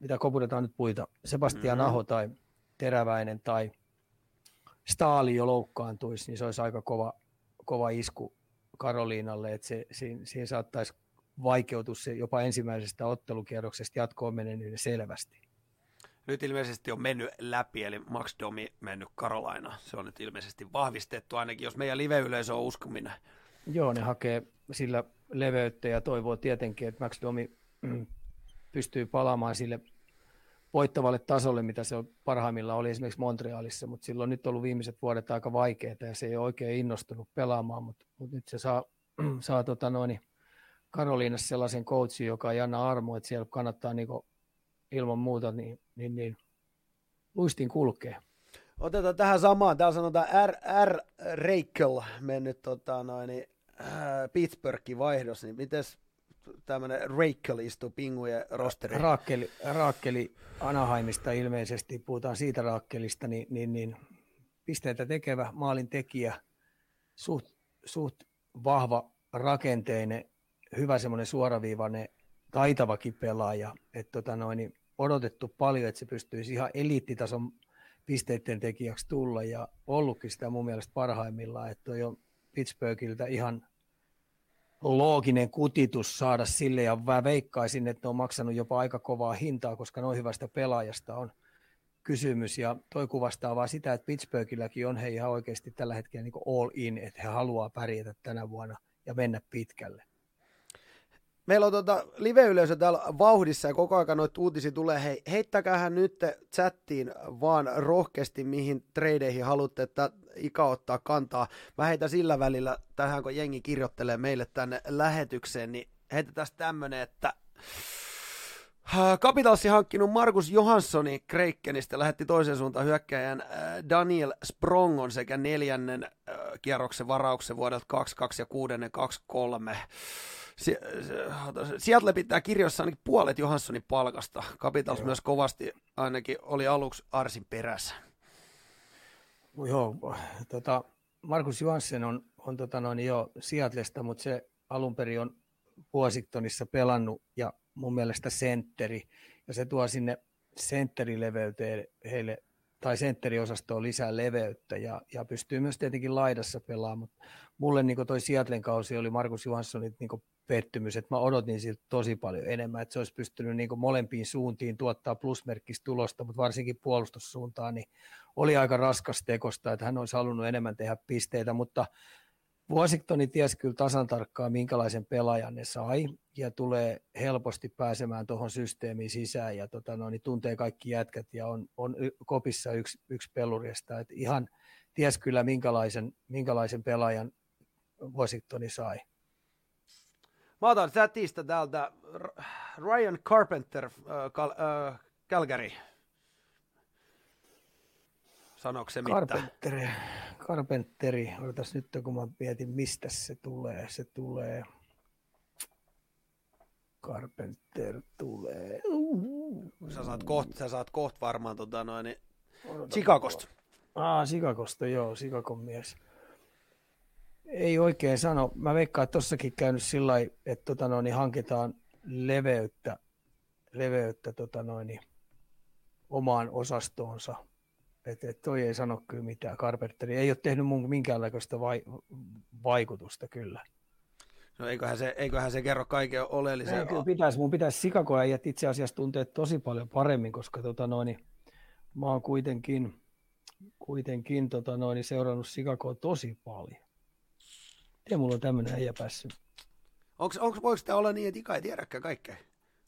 mitä koputetaan nyt puita, Sebastian mm-hmm. Aho tai Teräväinen tai Staali jo loukkaantuisi, niin se olisi aika kova, kova isku Karoliinalle, että se, siinä, siinä saattaisi vaikeutus se jopa ensimmäisestä ottelukierroksesta jatkoon meneminen selvästi. Nyt ilmeisesti on mennyt läpi, eli Max Domi mennyt Karolaina. Se on nyt ilmeisesti vahvistettu, ainakin jos meidän live-yleisö on uskominen. Joo, ne hakee sillä leveyttä ja toivoo tietenkin, että Max Domi mm, pystyy palaamaan sille voittavalle tasolle, mitä se on oli esimerkiksi Montrealissa, mutta silloin nyt ollut viimeiset vuodet aika vaikeita ja se ei ole oikein innostunut pelaamaan, mutta, mutta nyt se saa, saa tota noin, Karoliinassa sellaisen coachin, joka ei anna armoa, että siellä kannattaa niin ilman muuta niin, niin, niin luistin kulkee. Otetaan tähän samaan. Täällä sanotaan R. R. Reikel mennyt tota, noin, äh, Pittsburghin vaihdos, niin mites tämmöinen Reikel istuu pingujen rosteri? Raakkeli, Raakkeli Anaheimista ilmeisesti, puhutaan siitä Raakkelista, niin, niin, niin pisteitä tekevä maalin tekijä, suht, suht vahva rakenteinen, hyvä semmoinen suoraviivainen, taitavakin pelaaja, että tota noin, niin odotettu paljon, että se pystyisi ihan eliittitason pisteiden tekijäksi tulla ja ollutkin sitä mun mielestä parhaimmillaan, että on jo Pittsburghiltä ihan looginen kutitus saada sille ja mä veikkaisin, että ne on maksanut jopa aika kovaa hintaa, koska noin hyvästä pelaajasta on kysymys ja toi kuvastaa vaan sitä, että Pittsburghilläkin on he ihan oikeasti tällä hetkellä niin all in, että he haluaa pärjätä tänä vuonna ja mennä pitkälle. Meillä on tota live-yleisö täällä vauhdissa ja koko ajan noita uutisia tulee. Hei, heittäkäähän nyt chattiin vaan rohkeasti, mihin tradeihin haluatte, että Ika ottaa kantaa. Mä heitän sillä välillä tähän, kun jengi kirjoittelee meille tänne lähetykseen, niin heitetään tämmönen, että Kapitalsi hankkinut Markus Johanssoni Kreikkenistä lähetti toisen suuntaan hyökkäjän Daniel Sprongon sekä neljännen kierroksen varauksen vuodelta 22 ja kuudennen 23. Seattle pitää kirjoissa ainakin puolet Johanssonin palkasta. Capitals Joo. myös kovasti ainakin oli aluksi Arsin perässä. Joo, tota, Markus Johansson on, on tota noin jo Seattlesta, mutta se alun perin on Washingtonissa pelannut ja mun mielestä sentteri. Ja se tuo sinne sentterileveyteen heille tai sentteriosastoon lisää leveyttä ja, ja pystyy myös tietenkin laidassa pelaamaan, mutta mulle niin toi Seattlen kausi oli Markus Johanssonin niin pettymys, että mä odotin siltä tosi paljon enemmän, että se olisi pystynyt niin molempiin suuntiin tuottaa plusmerkkistä tulosta, mutta varsinkin puolustussuuntaan, niin oli aika raskas tekosta, että hän olisi halunnut enemmän tehdä pisteitä, mutta Washingtoni tiesi kyllä tasan tarkkaan, minkälaisen pelaajan ne sai, ja tulee helposti pääsemään tuohon systeemiin sisään, ja tota, no, niin tuntee kaikki jätkät, ja on, on kopissa yksi, yksi pelurista, että ihan ties kyllä, minkälaisen, minkälaisen pelaajan Washingtoni sai. Mä otan chatista täältä Ryan Carpenter, äh, Cal, äh, Calgary. Sanoiko se Carpenteri, mitään? Carpenteri, odotas nyt kun mä mietin mistä se tulee. Se tulee, Carpenter tulee. Sä saat koht, sä saat koht varmaan tota noin, Chicagosta. Ah, Chicagosta, joo, Chicagon mies. Ei oikein sano. Mä veikkaan, että tossakin käynyt sillä että tota noin, hankitaan leveyttä, leveyttä tota noin, omaan osastoonsa. Että et toi ei sano kyllä mitään. Carpenteri ei ole tehnyt mun minkäänlaista vai, vaikutusta kyllä. No eiköhän se, eiköhän se kerro kaiken oleellisen. Ei, kyllä pitäisi, mun pitäisi sikakoajat itse asiassa tuntea tosi paljon paremmin, koska tota noin, mä oon kuitenkin, kuitenkin tota noin, seurannut sikakoa tosi paljon. Miten mulla on tämmöinen äijä päässyt? Onks, onks, voiko tämä olla niin, että Ika ei tiedäkään kaikkea?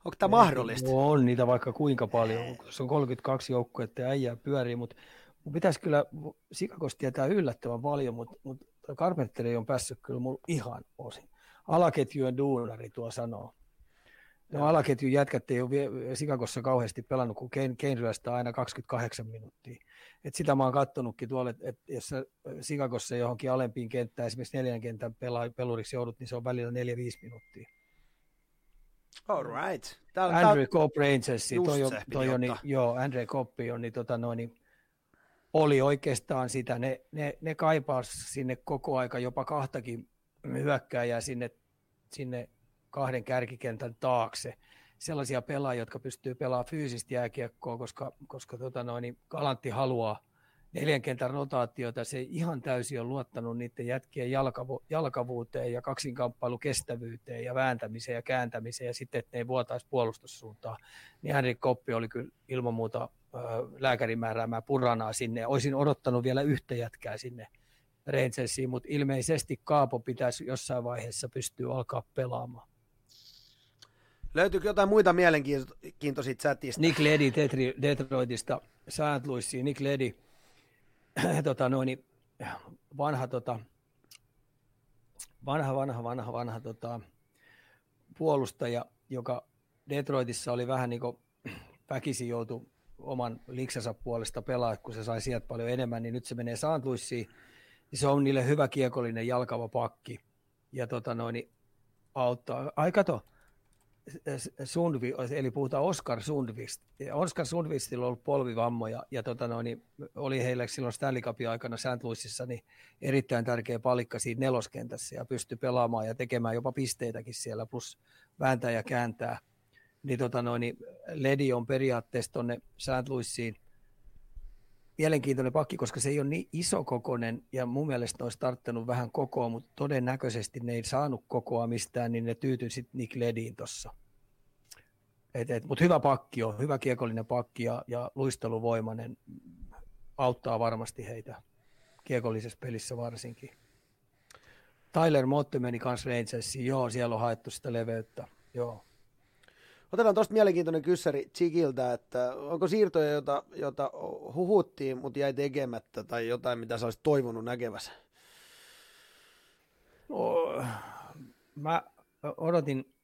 Onko tämä mahdollista? On niitä vaikka kuinka paljon. Se on 32 joukkoa, että äijää pyörii, mutta pitäisi kyllä Sikakosta tietää yllättävän paljon, mutta, mutta Carpenteri on päässyt kyllä mulla ihan osin. Alaketjujen duunari tuo sanoo. No alaketjun jätkät ei ole Sikakossa kauheasti pelannut, kun Kane, Kane ryöstää aina 28 minuuttia. Et sitä mä oon kattonutkin tuolla, että et jos sä Sikakossa johonkin alempiin kenttään, esimerkiksi neljän kentän pela, peluriksi joudut, niin se on välillä 4-5 minuuttia. All right. Tää, Andrew tää... Cobb Rangersi, toi, on, toi on, niin, joo, Andre Koppi on, niin, tota, noin, niin, oli oikeastaan sitä, ne, ne, ne kaipaa sinne koko aika jopa kahtakin hyökkääjää sinne, sinne kahden kärkikentän taakse. Sellaisia pelaajia, jotka pystyy pelaamaan fyysistä jääkiekkoa, koska, koska tota noin, niin Galantti haluaa neljän kentän rotaatiota. Se ihan täysin on luottanut niiden jätkien jalkavu, jalkavuuteen ja kaksinkamppailu kestävyyteen ja vääntämiseen ja kääntämiseen ja sitten, että ne ei vuotaisi puolustussuuntaan. Niin Henrik Koppi oli kyllä ilman muuta lääkärin määräämää puranaa sinne. Olisin odottanut vielä yhtä jätkää sinne Rangersiin, mutta ilmeisesti Kaapo pitäisi jossain vaiheessa pystyä alkaa pelaamaan. Löytyykö jotain muita mielenkiintoisia chatista? Nick Ledi Detroitista, St. Louisiin, Nick Ledi, tota, noin, vanha, tota, vanha, vanha, vanha, vanha tota, puolustaja, joka Detroitissa oli vähän niin kuin väkisin joutui oman liksansa puolesta pelaa, kun se sai sieltä paljon enemmän, niin nyt se menee St. Louisiin, niin se on niille hyvä kiekollinen jalkava pakki. Ja tota noin, niin auttaa. Ai kato, Sundvi, eli puhutaan Oscar Sundvist. Oscar Sundvistilla on ollut polvivammoja ja tota noin, niin oli heille silloin Stanley Cupin aikana St. Louisissa niin erittäin tärkeä palikka siinä neloskentässä ja pystyi pelaamaan ja tekemään jopa pisteitäkin siellä plus vääntää ja kääntää. Niin, tota noin, niin Ledi on periaatteessa tuonne St. Louisiin mielenkiintoinen pakki, koska se ei ole niin iso kokonen ja mun mielestä olisi tarttanut vähän kokoa, mutta todennäköisesti ne ei saanut kokoa mistään, niin ne tyytyi sitten Nick Lediin tuossa. Mutta hyvä pakki on, hyvä kiekollinen pakki ja, ja luisteluvoimainen auttaa varmasti heitä kiekollisessa pelissä varsinkin. Tyler Motte meni kanssa Rangersiin, joo, siellä on haettu sitä leveyttä, joo. Otetaan tuosta mielenkiintoinen kyssäri Chikiltä, että onko siirtoja, jota, jota huhuttiin, mutta jäi tekemättä, tai jotain, mitä sä olisit toivonut näkevässä? No, mä odotin,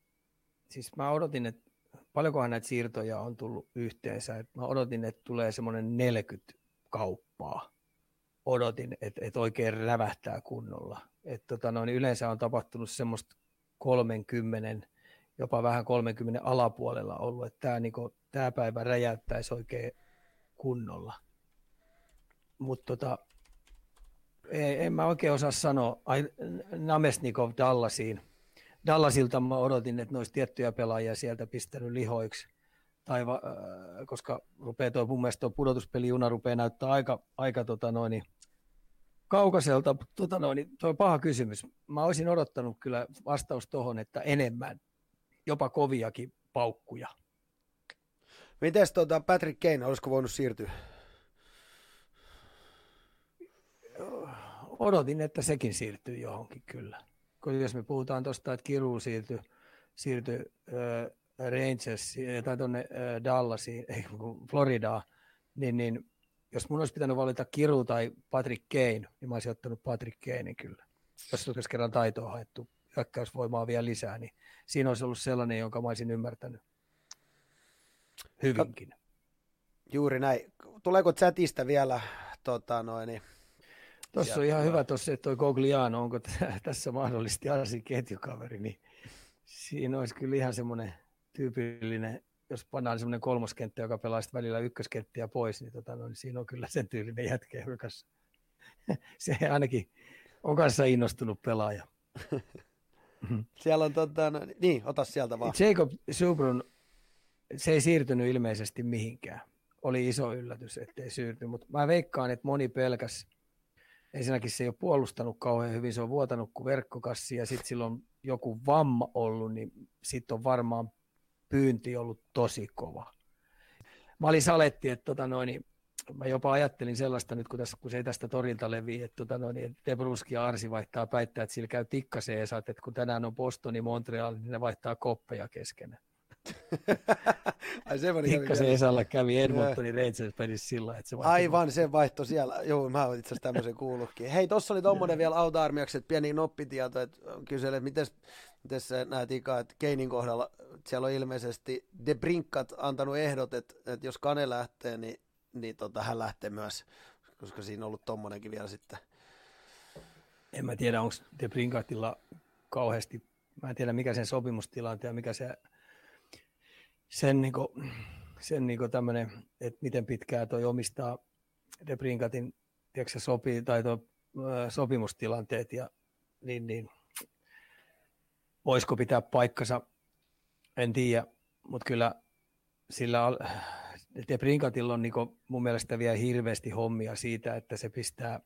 siis mä odotin, että paljonkohan näitä siirtoja on tullut yhteensä. Et mä odotin, että tulee semmoinen 40 kauppaa. Odotin, että, että oikein rävähtää kunnolla. Et tota noin, yleensä on tapahtunut semmoista 30 jopa vähän 30 alapuolella ollut, että tämä, niin kuin, tämä päivä räjäyttäisi oikein kunnolla. Mutta tota, ei, en mä oikein osaa sanoa. Ai, Namesnikov Dallasiin. Dallasilta mä odotin, että olisi tiettyjä pelaajia sieltä pistänyt lihoiksi. Tai va, äh, koska rupeaa tuo, mun mielestä tuo pudotuspelijuna rupeaa näyttää aika, aika tota noin, kaukaiselta. Tota noin, on paha kysymys. Mä olisin odottanut kyllä vastaus tuohon, että enemmän jopa koviakin paukkuja. Miten tuota Patrick Kane, olisiko voinut siirtyä? Odotin, että sekin siirtyy johonkin kyllä. Kun jos me puhutaan tuosta, että Kiru siirtyi, siirtyi äh, Rangersiin tai tuonne äh, Dallasiin, ei Floridaan, niin, niin jos mun olisi pitänyt valita Kiru tai Patrick Kane, niin mä olisin ottanut Patrick Kanein kyllä. Jos olisi kerran taitoa haettu hyökkäysvoimaa vielä lisää, niin siinä olisi ollut sellainen, jonka mä olisin ymmärtänyt hyvinkin. Juuri näin. Tuleeko chatista vielä tota, noin, niin Tuossa on ihan hyvä tuossa, että toi Gogliano, onko tässä mahdollisesti Arsin ketjukaveri, niin siinä olisi kyllä ihan semmoinen tyypillinen, jos pannaan semmoinen kolmoskenttä, joka pelaa sitten välillä ykköskenttiä pois, niin, tota, no, niin siinä on kyllä sen tyylinen jätkä, joka se ainakin on kanssa innostunut pelaaja. Mm-hmm. Siellä on tota, no, niin, ota sieltä vaan. Jacob Subrun, se ei siirtynyt ilmeisesti mihinkään. Oli iso yllätys, ettei siirtynyt, mutta mä veikkaan, että moni pelkäs, ensinnäkin se ei ole puolustanut kauhean hyvin, se on vuotanut kuin verkkokassi ja sitten sillä on joku vamma ollut, niin sitten on varmaan pyynti ollut tosi kova. Mä olin saletti, että tota noin, niin mä jopa ajattelin sellaista nyt, kun, tässä, kun se ei tästä torilta levi, että, tota noin, että Debruski ja Arsi vaihtaa päittää, että sillä käy tikkaseen, että kun tänään on Bostoni, Montreal, niin ne vaihtaa koppeja keskenään. Ai se Esalla kävi Edmontonin Rangers pelissä sillä että se Aivan, se vaihto siellä. Joo, mä oon itse asiassa tämmöisen kuullutkin. Hei, tossa oli tommonen vielä auta-armiaksi, että pieni noppitieto, että kysele, miten, miten sä näet Ika, että Keinin kohdalla siellä on ilmeisesti De Brinkat antanut ehdot, että, että jos Kane lähtee, niin, niin tota, hän lähtee myös, koska siinä on ollut tommonenkin vielä sitten. En mä tiedä, onko De Brinkatilla kauheasti, mä en tiedä mikä sen sopimustilanteen ja mikä se sen, niin kuin, sen niin kuin tämmöinen, että miten pitkään toi omistaa Debrinkatin tiedätkö, sopii, tai tuo, sopimustilanteet, ja, niin, niin, voisiko pitää paikkansa, en tiedä, mutta kyllä sillä Debrinkatilla on niin kuin, mun mielestä vielä hirveästi hommia siitä, että se pistää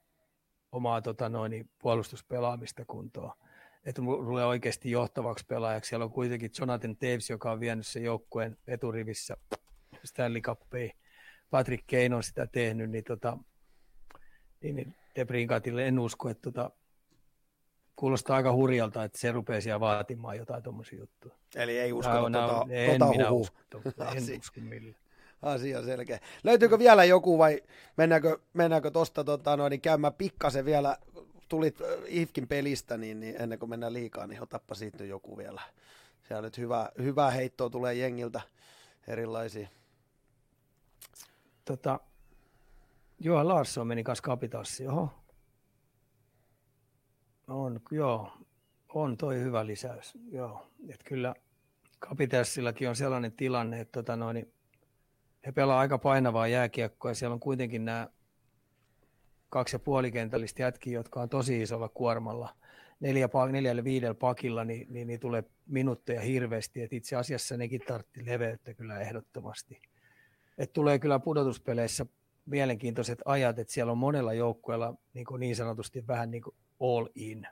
omaa tota, noin, puolustuspelaamista kuntoon että tulee oikeasti johtavaksi pelaajaksi. Siellä on kuitenkin Jonathan Taves, joka on vienyt sen joukkueen eturivissä Stanley Cupia. Patrick Kane on sitä tehnyt, niin, tota, niin, niin Debrinkatille en usko, että tota, kuulostaa aika hurjalta, että se rupeaa siellä vaatimaan jotain tuommoisia juttuja. Eli ei usko no, tota, en tota minä usko, en usko millään. Asia selkeä. Löytyykö vielä joku vai mennäänkö, mennäänkö tuosta tota, noin, käymään pikkasen vielä tulit IFKin pelistä, niin, niin ennen kuin mennään liikaa, niin otappa siitä joku vielä. Siellä nyt hyvä, hyvää heittoa tulee jengiltä erilaisia. Tota, Johan Larsson meni kanssa kapitassi, oho. On, joo, on toi hyvä lisäys, joo. Et kyllä kapitassillakin on sellainen tilanne, että tota noin, he pelaa aika painavaa jääkiekkoa ja siellä on kuitenkin nämä kaksi ja puolikentällistä jätkiä, jotka on tosi isolla kuormalla, neljä, neljällä viidellä pakilla, niin, niin, niin tulee minuutteja hirveästi, että itse asiassa nekin tartti leveyttä kyllä ehdottomasti. Et tulee kyllä pudotuspeleissä mielenkiintoiset ajat, että siellä on monella joukkueella niin, niin sanotusti vähän niin all in.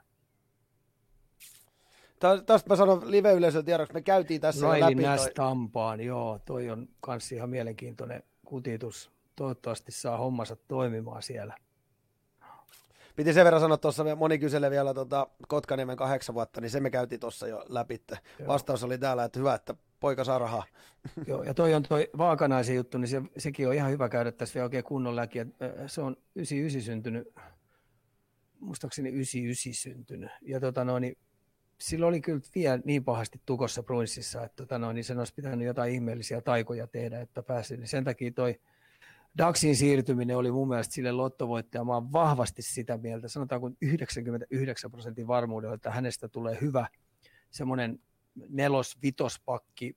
Tästä mä sanon live-yleisön tiedoksi, me käytiin tässä Riley läpi. Toi... Tampaan, joo, toi on kans ihan mielenkiintoinen kutitus. Toivottavasti saa hommansa toimimaan siellä. Piti sen verran sanoa tuossa, moni kyselee vielä tota Kotkaniemen kahdeksan vuotta, niin se me käytiin tuossa jo läpi. Vastaus oli täällä, että hyvä, että poika saa rahaa. Joo, ja toi on toi Vaakanaisen juttu, niin se, sekin on ihan hyvä käydä tässä vielä oikein kunnon läki. Se on 99 syntynyt, muistaakseni 99 syntynyt. Ja tota noin, niin sillä oli kyllä vielä niin pahasti tukossa Bruinsissa, että tota noin, niin sen olisi pitänyt jotain ihmeellisiä taikoja tehdä, että pääsi. Niin sen takia toi Daxin siirtyminen oli mun mielestä sille lottovoittaja. Mä oon vahvasti sitä mieltä, sanotaanko 99 prosentin varmuudella, että hänestä tulee hyvä semmoinen nelos-vitospakki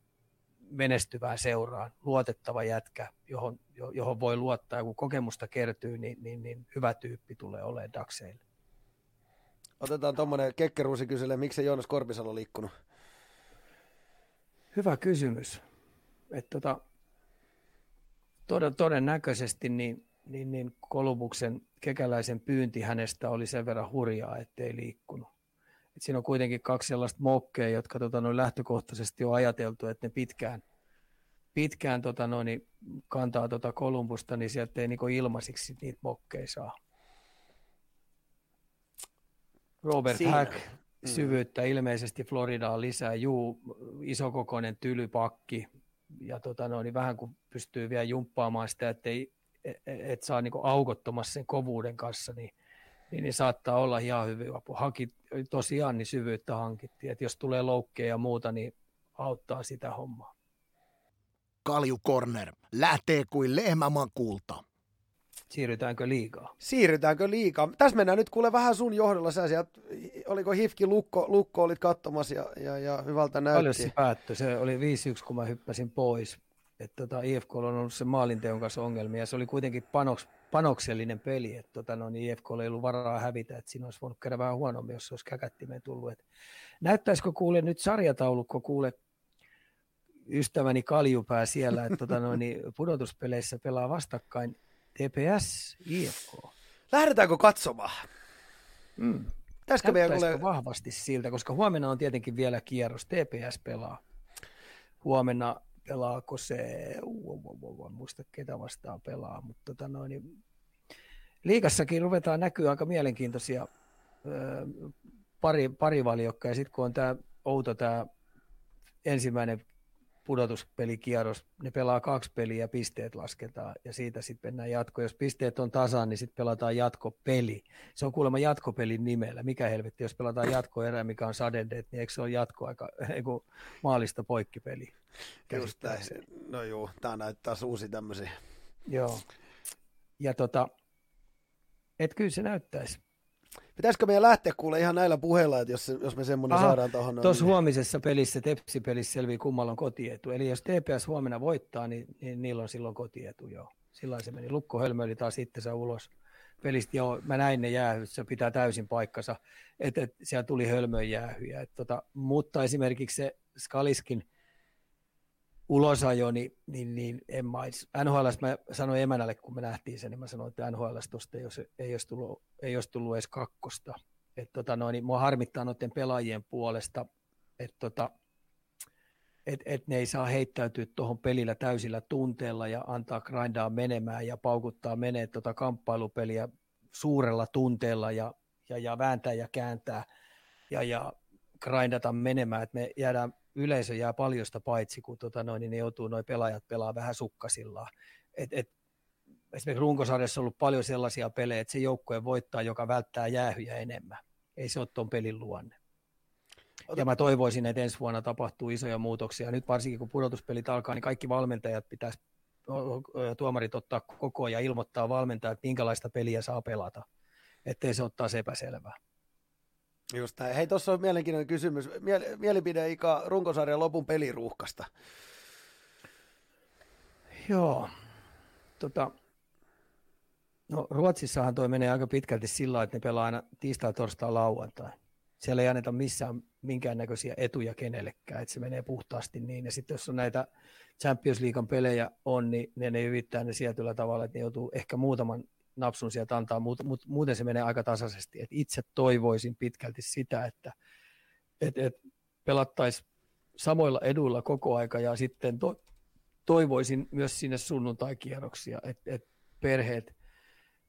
menestyvään seuraan, luotettava jätkä, johon, johon voi luottaa, ja kun kokemusta kertyy, niin, niin, niin hyvä tyyppi tulee olemaan Daxeille. Otetaan tuommoinen kekkeruusi kyselee, miksi Joonas Korpisalo liikkunut? Hyvä kysymys. Et tota, todennäköisesti niin, niin, niin Kolumuksen kekäläisen pyynti hänestä oli sen verran hurjaa, ettei liikkunut. Et siinä on kuitenkin kaksi sellaista mokkea, jotka tota, noin lähtökohtaisesti on ajateltu, että ne pitkään, pitkään tota, noin, kantaa tota Kolumbusta, niin sieltä ei niin ilmaisiksi niitä mokkeja saa. Robert Siinä. Hack, mm. syvyyttä ilmeisesti Floridaan lisää. Juu, isokokoinen tylypakki, ja tota no, niin vähän kun pystyy vielä jumppaamaan sitä, että ei, et, et saa niin aukottomassa sen kovuuden kanssa, niin, niin, niin saattaa olla ihan hyvin apu. Haki, tosiaan niin syvyyttä hankittiin, että jos tulee loukkeja ja muuta, niin auttaa sitä hommaa. Kalju Corner lähtee kuin lehmäman kulta. Siirrytäänkö liikaa? Siirrytäänkö liikaa? Tässä mennään nyt kuule vähän sun johdolla. Sä sieltä, oliko Hifki Lukko, Lukko olit katsomassa ja, ja, ja hyvältä näytti. Paljon se päättyi. Se oli 5-1, kun mä hyppäsin pois. Että tota, IFK on ollut se maalinteon kanssa ongelmia. Se oli kuitenkin panoks, panoksellinen peli. Että tota, no, niin IFK ei ollut varaa hävitä. Että siinä olisi voinut käydä vähän huonommin, jos se olisi käkättimeen tullut. Et näyttäisikö kuule nyt sarjataulukko kuule ystäväni Kaljupää siellä, että tota, no, niin pudotuspeleissä pelaa vastakkain TPS, IFK. Lähdetäänkö katsomaan? Mm. Täskö meidän kuule... vahvasti siltä, koska huomenna on tietenkin vielä kierros. TPS pelaa. Huomenna pelaako se, en muista ketä vastaan pelaa, mutta tota noin, niin liikassakin ruvetaan näkyä aika mielenkiintoisia pari, parivaliokka, ja sitten kun on tämä outo tämä ensimmäinen pudotuspelikierros, ne pelaa kaksi peliä ja pisteet lasketaan ja siitä sitten mennään jatko. Jos pisteet on tasan, niin sitten pelataan jatkopeli. Se on kuulemma jatkopelin nimellä. Mikä helvetti, jos pelataan jatkoerä, mikä on sadendeet, niin eikö se ole jatkoaika, ei kun maalista poikkipeli. Just näin. No juu, tämä näyttää uusi tämmöisiä. Joo. Ja tota, et kyllä se näyttäisi. Pitäisikö meidän lähteä kuule ihan näillä puheilla, että jos, jos me semmoinen Aha, saadaan tuohon. Tuossa niin... huomisessa pelissä, Tepsi-pelissä selvii kummalla on kotietu. Eli jos TPS huomenna voittaa, niin, niin niillä on silloin kotietu, joo. Silloin se meni. Lukko hölmöili taas itsensä ulos pelistä. Joo, mä näin ne jäähyt, se pitää täysin paikkansa, että et, siellä tuli hölmöjäähyjä. jäähyjä. Et, tota, mutta esimerkiksi se Skaliskin ulosajo, niin, niin, niin en mä, NHL, mä sanoin emänälle, kun me nähtiin sen, niin mä sanoin, että NHL tuosta ei, olisi, ei, tullut, ei olisi tullut edes kakkosta. Et tota noin, niin mua harmittaa noiden pelaajien puolesta, että tota, et, et ne ei saa heittäytyä tuohon pelillä täysillä tunteella ja antaa grindaa menemään ja paukuttaa menee tuota kamppailupeliä suurella tunteella ja, ja, ja vääntää ja kääntää ja, ja grindata menemään, että me jäädään yleisö jää paljosta paitsi, kun tota noin, niin ne joutuu noin pelaajat pelaa vähän sukkasillaan. Et, et, esimerkiksi runkosarjassa on ollut paljon sellaisia pelejä, että se joukkue voittaa, joka välttää jäähyjä enemmän. Ei se ole tuon pelin luonne. Ja mä toivoisin, että ensi vuonna tapahtuu isoja muutoksia. Nyt varsinkin kun pudotuspelit alkaa, niin kaikki valmentajat pitäisi tuomarit ottaa koko ja ilmoittaa valmentajat, että minkälaista peliä saa pelata, ettei se ottaa epäselvää. Just näin. Hei, tuossa on mielenkiintoinen kysymys. Miel- mielipide Ika runkosarjan lopun peliruuhkasta. Joo. Tota, no, Ruotsissahan toi menee aika pitkälti sillä että ne pelaa aina tiistai, torstai, lauantai. Siellä ei anneta missään minkäännäköisiä etuja kenellekään, että se menee puhtaasti niin. Ja sitten jos on näitä Champions League pelejä on, niin ne, ne yrittää ne sieltä tavalla, että ne joutuu ehkä muutaman napsun sieltä antaa, mutta mut, muuten se menee aika tasaisesti. Et itse toivoisin pitkälti sitä, että et, et pelattaisiin samoilla eduilla koko aika ja sitten to, toivoisin myös sinne sunnuntai-kierroksia, että et perheet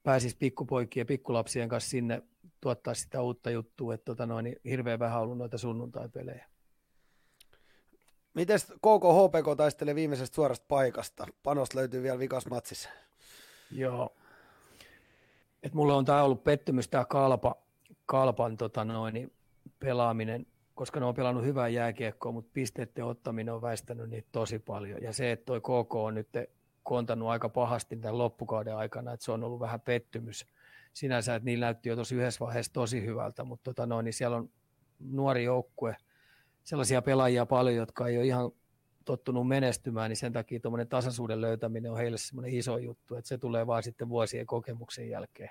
pääsis pikkupoikien ja pikkulapsien kanssa sinne tuottaa sitä uutta juttua, että tota noin, niin hirveän vähän ollut noita sunnuntai-pelejä. Miten KK HPK taistelee viimeisestä suorasta paikasta? Panos löytyy vielä vikas matsissa. Joo, et mulle on tämä ollut pettymys tämä kalpa, kalpan tota noin, pelaaminen, koska ne on pelannut hyvää jääkiekkoa, mutta pisteiden ottaminen on väistänyt niitä tosi paljon. Ja se, että toi KK on nyt kontannut aika pahasti tämän loppukauden aikana, että se on ollut vähän pettymys sinänsä, että niillä näytti jo tosi yhdessä vaiheessa tosi hyvältä, mutta tota noin, niin siellä on nuori joukkue, sellaisia pelaajia paljon, jotka ei ole ihan tottunut menestymään, niin sen takia tuommoinen tasaisuuden löytäminen on heille semmoinen iso juttu, että se tulee vaan sitten vuosien kokemuksen jälkeen.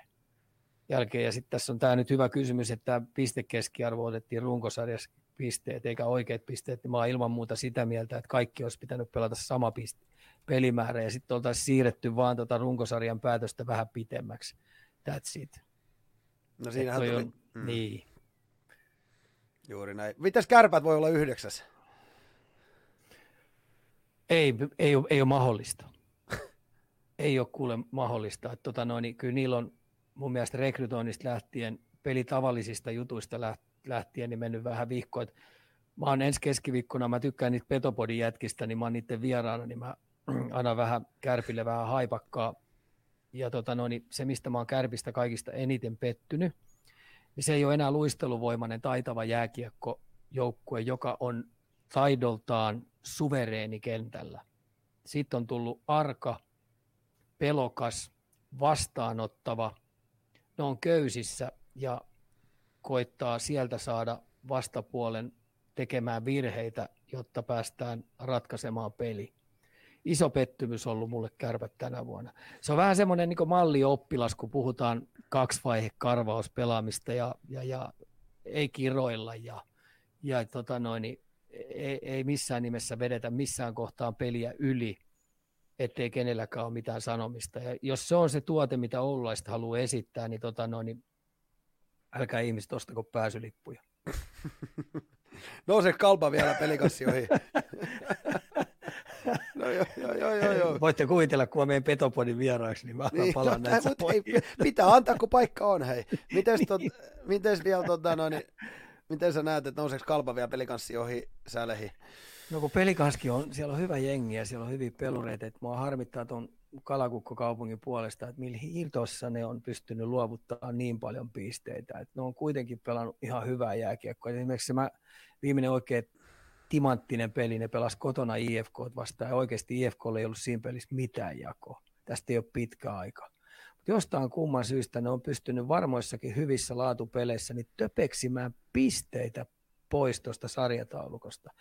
jälkeen. Ja sitten tässä on tämä nyt hyvä kysymys, että pistekeskiarvo otettiin runkosarjassa pisteet eikä oikeat pisteet, niin mä oon ilman muuta sitä mieltä, että kaikki olisi pitänyt pelata sama piste, pelimäärä ja sitten oltaisiin siirretty vaan tota runkosarjan päätöstä vähän pitemmäksi. That's it. No siinähän tuli... On, mm. Niin. Juuri näin. Mitäs kärpät voi olla yhdeksäs? Ei, ei, ole, ei ole mahdollista. ei ole kuule mahdollista. Että tota noin, niin kyllä niillä on mun mielestä rekrytoinnista lähtien, pelitavallisista jutuista lähtien, niin mennyt vähän vihkoa. Mä oon ensi keskiviikkona, mä tykkään niitä Petopodin jätkistä, niin mä oon niiden vieraana, niin mä aina vähän kärpille vähän haipakkaa. Ja tota noin, niin se, mistä mä oon kärpistä kaikista eniten pettynyt, niin se ei ole enää luisteluvoimainen taitava jääkiekkojoukkue, joka on taidoltaan suvereeni kentällä. Sitten on tullut arka, pelokas, vastaanottava. Ne on köysissä ja koittaa sieltä saada vastapuolen tekemään virheitä, jotta päästään ratkaisemaan peli. Iso pettymys ollut mulle kärpät tänä vuonna. Se on vähän semmoinen niin mallioppilas, kun puhutaan kaksivaihe karvauspelaamista ja, ja, ja ei kiroilla ja, ja tota noin, niin ei, ei missään nimessä vedetä missään kohtaan peliä yli, ettei kenelläkään ole mitään sanomista. Ja jos se on se tuote, mitä Oululaista haluaa esittää, niin, tota noin, niin älkää ihmiset ostako pääsylippuja. Nouse kalpa vielä pelikassi ohi. no joo, joo, joo, joo, joo. Voitte kuvitella, kun mä menen Petopodin vieraaksi, niin mä niin, palaan no, näitä ei, Pitää antaa, kun paikka on, hei. Mites, tot, mites vielä tota, no, niin, Miten sä näet, että nouseeko kalpa vielä pelikanssi ohi sälehi? No kun pelikanski on, siellä on hyvä jengi ja siellä on hyviä pelureita, että mua harmittaa tuon Kalakukko-kaupungin puolesta, että millä hitossa ne on pystynyt luovuttaa niin paljon pisteitä. Että ne on kuitenkin pelannut ihan hyvää jääkiekkoa. Esimerkiksi se mä, viimeinen oikein timanttinen peli, ne pelasi kotona IFK vastaan ja oikeasti IFKlle ei ollut siinä pelissä mitään jakoa. Tästä ei ole pitkä aika. Jostain kumman syystä ne on pystynyt varmoissakin hyvissä laatupeleissä niin töpeksimään pisteitä pois tuosta sarjataulukosta.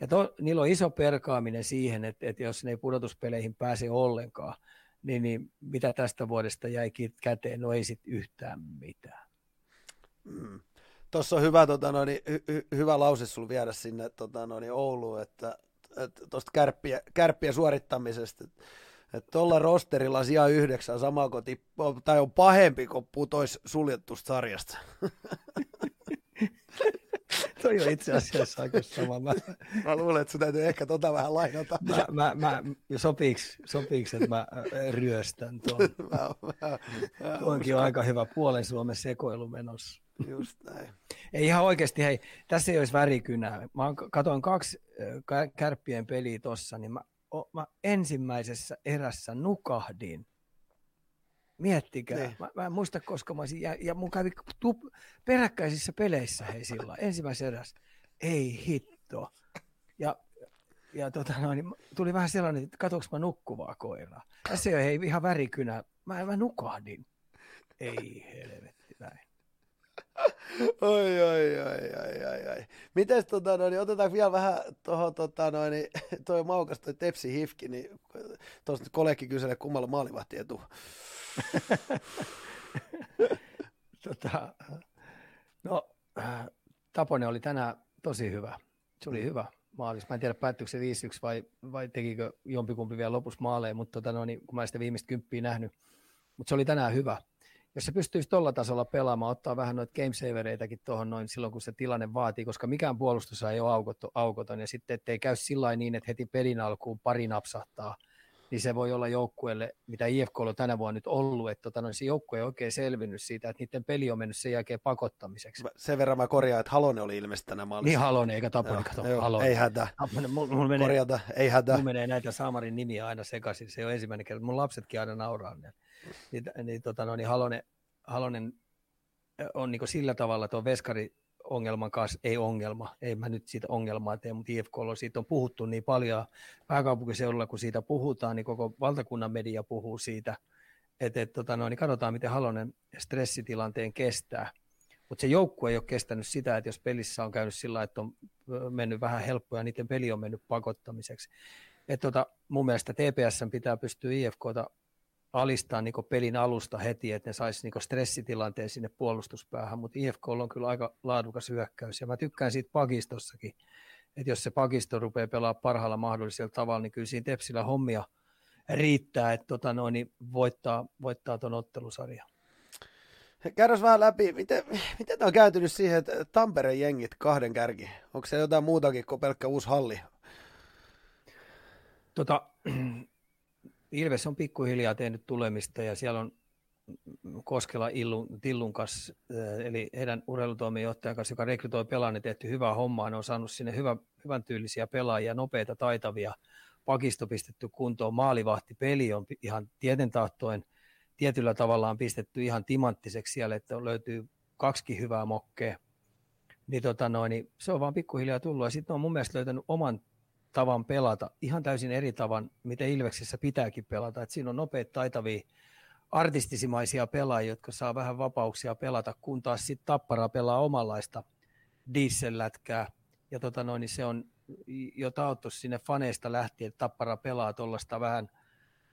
Ja to, niillä on iso perkaaminen siihen, että, että jos ne ei pudotuspeleihin pääse ollenkaan, niin, niin mitä tästä vuodesta jäi käteen? No ei sitten yhtään mitään. Mm. Tuossa on hyvä, tota, noin, hy, hy, hyvä lause sulla viedä sinne tota, noin, Ouluun, että tuosta kärppiä, kärppiä suorittamisesta, että tuolla rosterilla sija yhdeksän sama koti, tai on pahempi, kun putoisi suljettusta sarjasta. Toi on itse asiassa aika sama. Mä, mä luulen, että sun täytyy ehkä tota vähän lainata. Mä, mä, mä, sopiiks, sopiiks, että mä ryöstän tuon? Onkin aika hyvä puolen Suomen sekoilu menossa. Just näin. Ei ihan oikeasti, hei, tässä ei olisi värikynää. Mä katoin kaksi kärppien peliä tossa, niin mä, mä ensimmäisessä erässä nukahdin Miettikää. Niin. Mä, mä en muista, koska mä olisin, ja, ja mun kävi tup, peräkkäisissä peleissä hei sillä ensimmäisessä erässä. Ei hitto. Ja, ja tota, no, niin tuli vähän sellainen, että katsoinko mä nukkuvaa koiraa. Tässä ei ole hei, ihan värikynä. Mä, mä nukahdin. Ei helvetti. Oi, oi, oi, oi, oi, oi. Mites, tota, no, niin otetaan vielä vähän tuohon, tota, no, niin, toi maukas, toi Tepsi Hifki, niin tuosta kolekki kyselee, kummalla maalivahti etu. tota, no, Taponen oli tänään tosi hyvä. Se oli mm. hyvä maalis. Mä en tiedä, päättyykö se 5-1 vai, vai tekikö jompikumpi vielä lopussa maaleja, mutta tota, no, niin, kun mä en sitä viimeistä kymppiä nähnyt. Mutta se oli tänään hyvä. Jos se pystyisi tuolla tasolla pelaamaan, ottaa vähän noita gamesavereitäkin tuohon noin silloin, kun se tilanne vaatii, koska mikään puolustus ei ole aukoton, ja sitten ettei käy sillä niin, että heti pelin alkuun pari napsahtaa – niin se voi olla joukkueelle, mitä IFK on tänä vuonna nyt ollut, että tota, no, se joukkue ei oikein selvinnyt siitä, että niiden peli on mennyt sen jälkeen pakottamiseksi. Sen verran mä korjaan, että Halone oli ilmeisesti tänä maalissa. Niin Halone, eikä Taponi, kato, joo, Halone. Ei hätä. Mulla, mulla menee, Korjata, ei hätä. Mulla menee näitä Saamarin nimiä aina sekaisin, se on ensimmäinen kerta, mun lapsetkin aina nauraa. Niin, niin, niin, tota, no, niin Halone, Halonen on niin sillä tavalla tuo veskari ongelman kanssa, ei ongelma, ei mä nyt siitä ongelmaa tee, mutta IFK on, siitä on puhuttu niin paljon pääkaupunkiseudulla, kun siitä puhutaan, niin koko valtakunnan media puhuu siitä, että et, tota, no, niin katsotaan, miten Halonen stressitilanteen kestää. Mutta se joukkue ei ole kestänyt sitä, että jos pelissä on käynyt sillä että on mennyt vähän helppoa ja niiden peli on mennyt pakottamiseksi. Et tota, mun mielestä TPS pitää pystyä IFKta alistaa niin pelin alusta heti, että ne saisi niin stressitilanteen sinne puolustuspäähän, mutta IFK on kyllä aika laadukas hyökkäys, ja mä tykkään siitä pakistossakin, että jos se pakisto rupeaa pelaamaan parhaalla mahdollisella tavalla, niin kyllä siinä Tepsillä hommia riittää, että tota noin, niin voittaa, voittaa tuon ottelusarjan. Käydään vähän läpi, miten, miten tämä on käytynyt siihen, että Tampereen jengit kahden kärki? Onko se jotain muutakin kuin pelkkä uusi halli? Tota, Ilves on pikkuhiljaa tehnyt tulemista ja siellä on Koskela Illun, Tillun kanssa, äh, eli heidän urheilutoimijohtajan kanssa, joka rekrytoi pelaajia, tehty hyvää hommaa. Ne on saanut sinne hyvä, hyvän tyylisiä pelaajia, nopeita, taitavia, pakisto pistetty kuntoon, maalivahti peli on ihan tietentahtoen tietyllä tavallaan pistetty ihan timanttiseksi siellä, että löytyy kaksi hyvää mokkea. Niin, tota noin, niin se on vaan pikkuhiljaa tullut. Ja sitten on mun mielestä löytänyt oman tavan pelata, ihan täysin eri tavan, mitä Ilveksessä pitääkin pelata. Et siinä on nopeita, taitavia, artistisimaisia pelaajia, jotka saa vähän vapauksia pelata, kun taas sitten Tappara pelaa omanlaista diesellätkää. Ja tota noin, niin se on jo taottu sinne faneista lähtien, että Tappara pelaa tuollaista vähän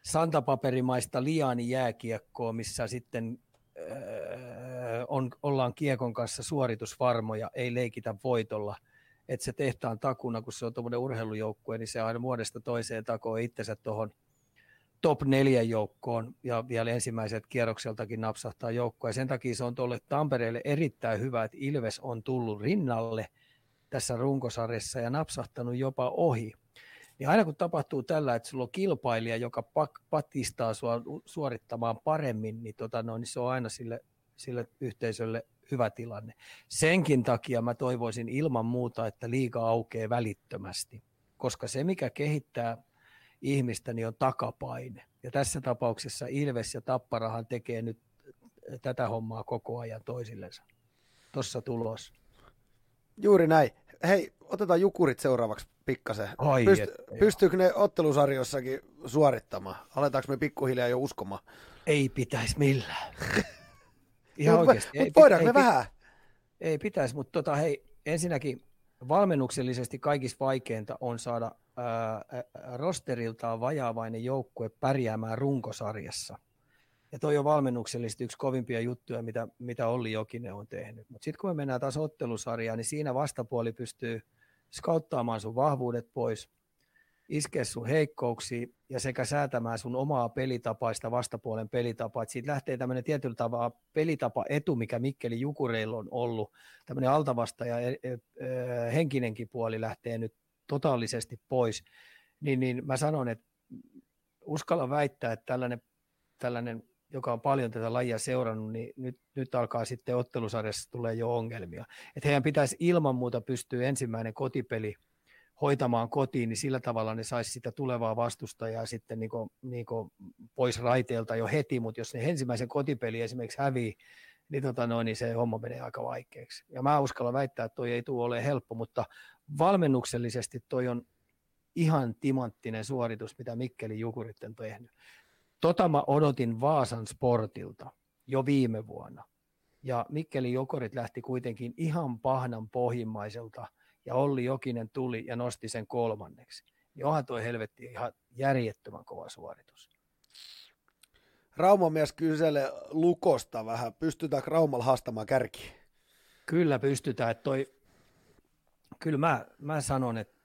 santapaperimaista liani jääkiekkoa, missä sitten äh, on, ollaan kiekon kanssa suoritusvarmoja, ei leikitä voitolla – että se tehtaan takuna, kun se on tuommoinen urheilujoukkue, niin se aina vuodesta toiseen takoo itsensä tuohon top neljän joukkoon ja vielä ensimmäiset kierrokseltakin napsahtaa joukkoa. Ja sen takia se on tuolle Tampereelle erittäin hyvä, että Ilves on tullut rinnalle tässä runkosarjassa ja napsahtanut jopa ohi. Niin aina kun tapahtuu tällä, että sulla on kilpailija, joka patistaa sua suorittamaan paremmin, niin, tota, no, niin se on aina sille, sille yhteisölle hyvä tilanne. Senkin takia mä toivoisin ilman muuta, että liiga aukeaa välittömästi. koska se, mikä kehittää ihmistä, niin on takapaine. Ja tässä tapauksessa Ilves ja Tapparahan tekee nyt tätä hommaa koko ajan toisillensa. Tuossa tulos. Juuri näin. Hei, otetaan Jukurit seuraavaksi pikkasen. Ai Pyst- pystyykö ne ottelusarjossakin suorittamaan? Aletaanko me pikkuhiljaa jo uskomaan? Ei pitäisi millään. Ihan mut, oikeasti. Mutta voidaanko me ei, vähän? Ei pitäisi, mutta tota, hei, ensinnäkin valmennuksellisesti kaikista vaikeinta on saada ää, rosteriltaan vajaavainen joukkue pärjäämään runkosarjassa. Ja toi on valmennuksellisesti yksi kovimpia juttuja, mitä, mitä Olli Jokinen on tehnyt. Mutta sitten kun me mennään taas ottelusarjaan, niin siinä vastapuoli pystyy skauttaamaan sun vahvuudet pois, iskeä sun heikkouksia ja sekä säätämään sun omaa pelitapaista vastapuolen pelitapaa. Et siitä lähtee tämmöinen tietyllä tavalla pelitapa etu, mikä Mikkeli Jukureilla on ollut. Tämmöinen altavasta ja e, e, henkinenkin puoli lähtee nyt totaalisesti pois. Niin, niin mä sanon, että uskalla väittää, että tällainen, tällainen joka on paljon tätä lajia seurannut, niin nyt, nyt alkaa sitten ottelusarjassa tulee jo ongelmia. Että heidän pitäisi ilman muuta pystyä ensimmäinen kotipeli hoitamaan kotiin, niin sillä tavalla ne saisi sitä tulevaa vastustajaa sitten niin kuin, niin kuin pois raiteelta jo heti, mutta jos ne ensimmäisen kotipeli esimerkiksi hävii, niin, tota noin, niin se homma menee aika vaikeaksi. Ja mä uskallan väittää, että toi ei tule ole helppo, mutta valmennuksellisesti toi on ihan timanttinen suoritus, mitä Mikkeli Jukurit on tehnyt. Tota mä odotin Vaasan sportilta jo viime vuonna. Ja Mikkeli Jokorit lähti kuitenkin ihan pahnan pohjimmaiselta, ja Olli Jokinen tuli ja nosti sen kolmanneksi. Johan toi helvetti ihan järjettömän kova suoritus. Rauman mies kyselee Lukosta vähän. Pystytäänkö Raumalla haastamaan kärki? Kyllä pystytään. Että toi, kyllä mä, mä sanon, että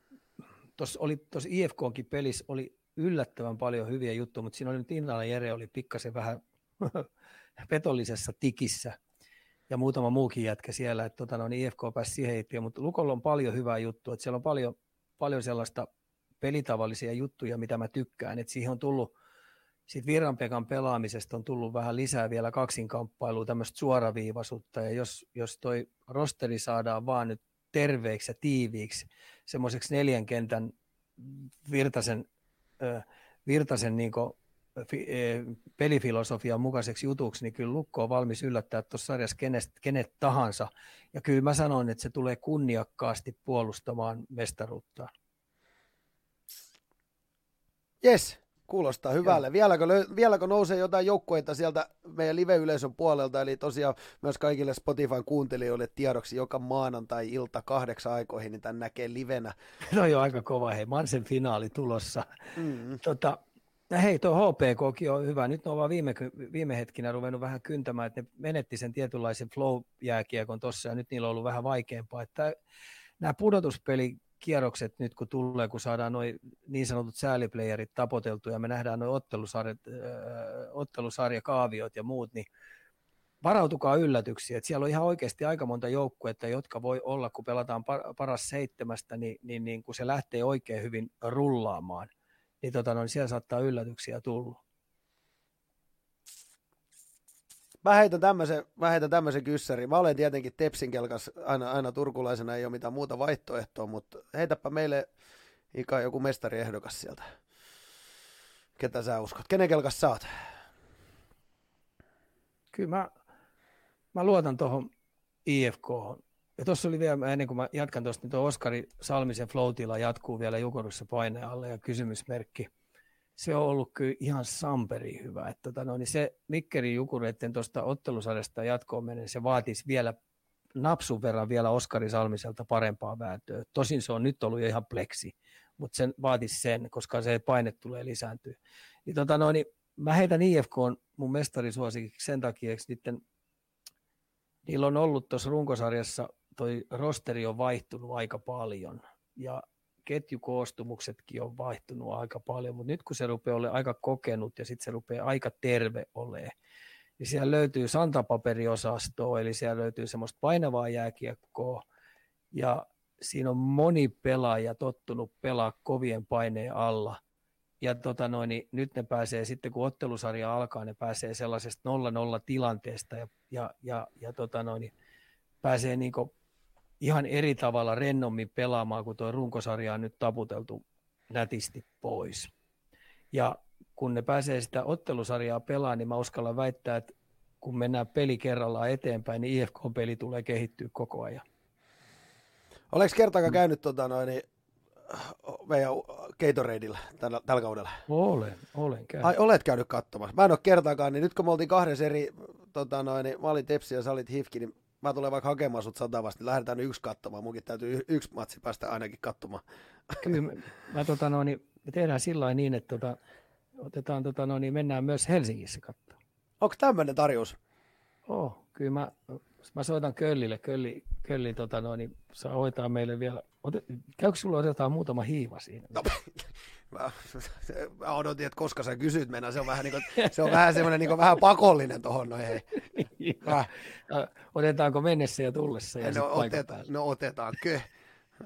tuossa oli tuossa IFKonkin pelissä oli yllättävän paljon hyviä juttuja, mutta siinä oli nyt Innala Jere oli pikkasen vähän petollisessa tikissä ja muutama muukin jätkä siellä, että tota, no, niin IFK pääsi siihen eteen, mutta Lukolla on paljon hyvää juttua, että siellä on paljon, paljon sellaista pelitavallisia juttuja, mitä mä tykkään, että siihen on tullut siitä Virranpekan pelaamisesta on tullut vähän lisää vielä kaksinkamppailua, tämmöistä suoraviivaisuutta, ja jos, jos toi rosteri saadaan vaan nyt terveeksi ja tiiviiksi, semmoiseksi neljän kentän Virtasen Virtasen niin pelifilosofian mukaiseksi jutuksi, niin kyllä Lukko on valmis yllättää tuossa sarjassa kenet, kenet tahansa. Ja kyllä mä sanon, että se tulee kunniakkaasti puolustamaan mestaruutta. Yes, kuulostaa hyvälle. Vieläkö, vieläkö nousee jotain joukkoita sieltä meidän live-yleisön puolelta, eli tosiaan myös kaikille Spotifyn kuuntelijoille tiedoksi joka maanantai-ilta kahdeksan aikoihin, niin tämän näkee livenä. No jo aika kova, hei, Mansen finaali tulossa. Mm. Tota, ja hei, tuo HPKkin on hyvä. Nyt ne on vaan viime, viime hetkinä ruvennut vähän kyntämään, että ne menetti sen tietynlaisen flow-jääkiekon tuossa, ja nyt niillä on ollut vähän vaikeampaa. Että nämä pudotuspeli kierrokset nyt, kun tulee, kun saadaan noin niin sanotut sääliplayerit tapoteltu ja me nähdään noin ottelusarjat, äh, ottelusarjakaaviot ja muut, niin varautukaa yllätyksiä. Että siellä on ihan oikeasti aika monta joukkuetta, jotka voi olla, kun pelataan par- paras seitsemästä, niin, niin, niin kun se lähtee oikein hyvin rullaamaan, niin, tota, no, niin siellä saattaa yllätyksiä tulla. Mä heitän tämmöisen, mä heitän tämmöisen kyssärin. Mä olen tietenkin Tepsin kelkas, aina, aina turkulaisena ei ole mitään muuta vaihtoehtoa, mutta heitäpä meille Ika joku mestariehdokas sieltä. Ketä sä uskot? Kenen kelkas sä oot? Kyllä mä, mä luotan tuohon IFK. Ja tuossa oli vielä, ennen kuin mä jatkan tuosta, niin tuo Oskari Salmisen floatilla jatkuu vielä Jukorussa painealle ja kysymysmerkki – se on ollut kyllä ihan samperi hyvä. Että tota, no, niin se Mikkeri Jukureiden tuosta ottelusarjasta jatkoon menen, se vaatisi vielä napsun verran vielä Oskari Salmiselta parempaa vääntöä. Tosin se on nyt ollut jo ihan pleksi, mutta sen vaatisi sen, koska se paine tulee lisääntyä. Niin, tota, no, niin mä heitän IFK on mun mestarisuosikiksi sen takia, että niiden, niillä on ollut tuossa runkosarjassa, toi rosteri on vaihtunut aika paljon. Ja ketjukoostumuksetkin on vaihtunut aika paljon, mutta nyt kun se rupeaa olemaan aika kokenut ja sitten se rupeaa aika terve olemaan, niin siellä löytyy santapaperiosastoa, eli siellä löytyy semmoista painavaa jääkiekkoa, ja siinä on moni pelaaja tottunut pelaa kovien paineen alla, ja tota noin, niin nyt ne pääsee sitten, kun ottelusarja alkaa, ne pääsee sellaisesta 0-0 tilanteesta, ja, ja, ja, ja tota noin, niin pääsee niin ihan eri tavalla rennommin pelaamaan, kun tuo runkosarja on nyt taputeltu nätisti pois. Ja kun ne pääsee sitä ottelusarjaa pelaamaan, niin mä uskallan väittää, että kun mennään peli kerrallaan eteenpäin, niin IFK-peli tulee kehittyä koko ajan. Oletko kertaakaan käynyt tota, noin, niin, meidän Gatoradeilla tällä, tällä kaudella? Olen, olen käynyt. Ai, olet käynyt katsomassa. Mä en ole kertaakaan, niin nyt kun me oltiin kahdessa eri, tota, noin, niin, mä olin Tepsi ja sä olit Hifki, niin mä tulen vaikka hakemaan sut satavasti, niin lähdetään nyt yksi katsomaan. Munkin täytyy yksi matsi päästä ainakin katsomaan. Kyllä, mä, mä, tota, no, niin, me tehdään sillä niin, että tota, otetaan, tota, no, niin mennään myös Helsingissä katsomaan. Onko tämmöinen tarjous? Oh, kyllä mä, mä soitan Köllille. Kölli, Kölli tota, no, niin, saa hoitaa meille vielä. Ote, käykö sulla otetaan muutama hiiva siinä? No, mä, odotin, että koska sä kysyt mennä, se on vähän, niin kuin, se on vähän semmoinen niin vähän pakollinen tuohon noin. Hei. Ja, otetaanko mennessä ja tullessa? Ja no, otetaan, no otetaanko?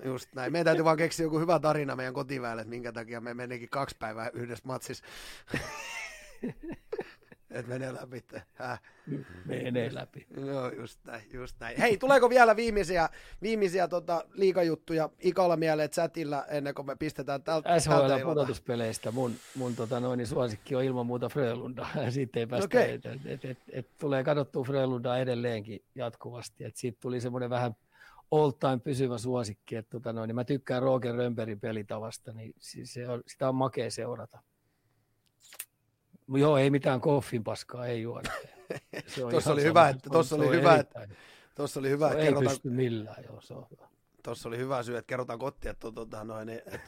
Just näin. Meidän täytyy vaan keksiä joku hyvä tarina meidän kotiväelle, että minkä takia me menikin kaksi päivää yhdessä matsissa. että menee läpi. Häh. Menee läpi. Joo, just näin, just näin. Hei, tuleeko vielä viimeisiä, viimeisiä tota, liikajuttuja Ikalla mieleen chatilla ennen kuin me pistetään tältä SHL pudotuspeleistä mun, mun tota, noin, suosikki on ilman muuta Frölunda. Siitä ei päästä. Okay. Et, et, et, et, tulee kadottua Frölundaa edelleenkin jatkuvasti. Et siitä tuli semmoinen vähän all time pysyvä suosikki. Et, tota, noin, niin mä tykkään Roger Römberin pelitavasta, niin se on, sitä on makea seurata. Joo, ei mitään koffin paskaa, ei juoda. Tuossa oli hyvä, että tuossa oli hyvä, että tuossa oli hyvä, että ei pysty millään, joo, se on hyvä. Tuossa oli hyvä syy, että kerrotaan kotiin, että, tota, noin, että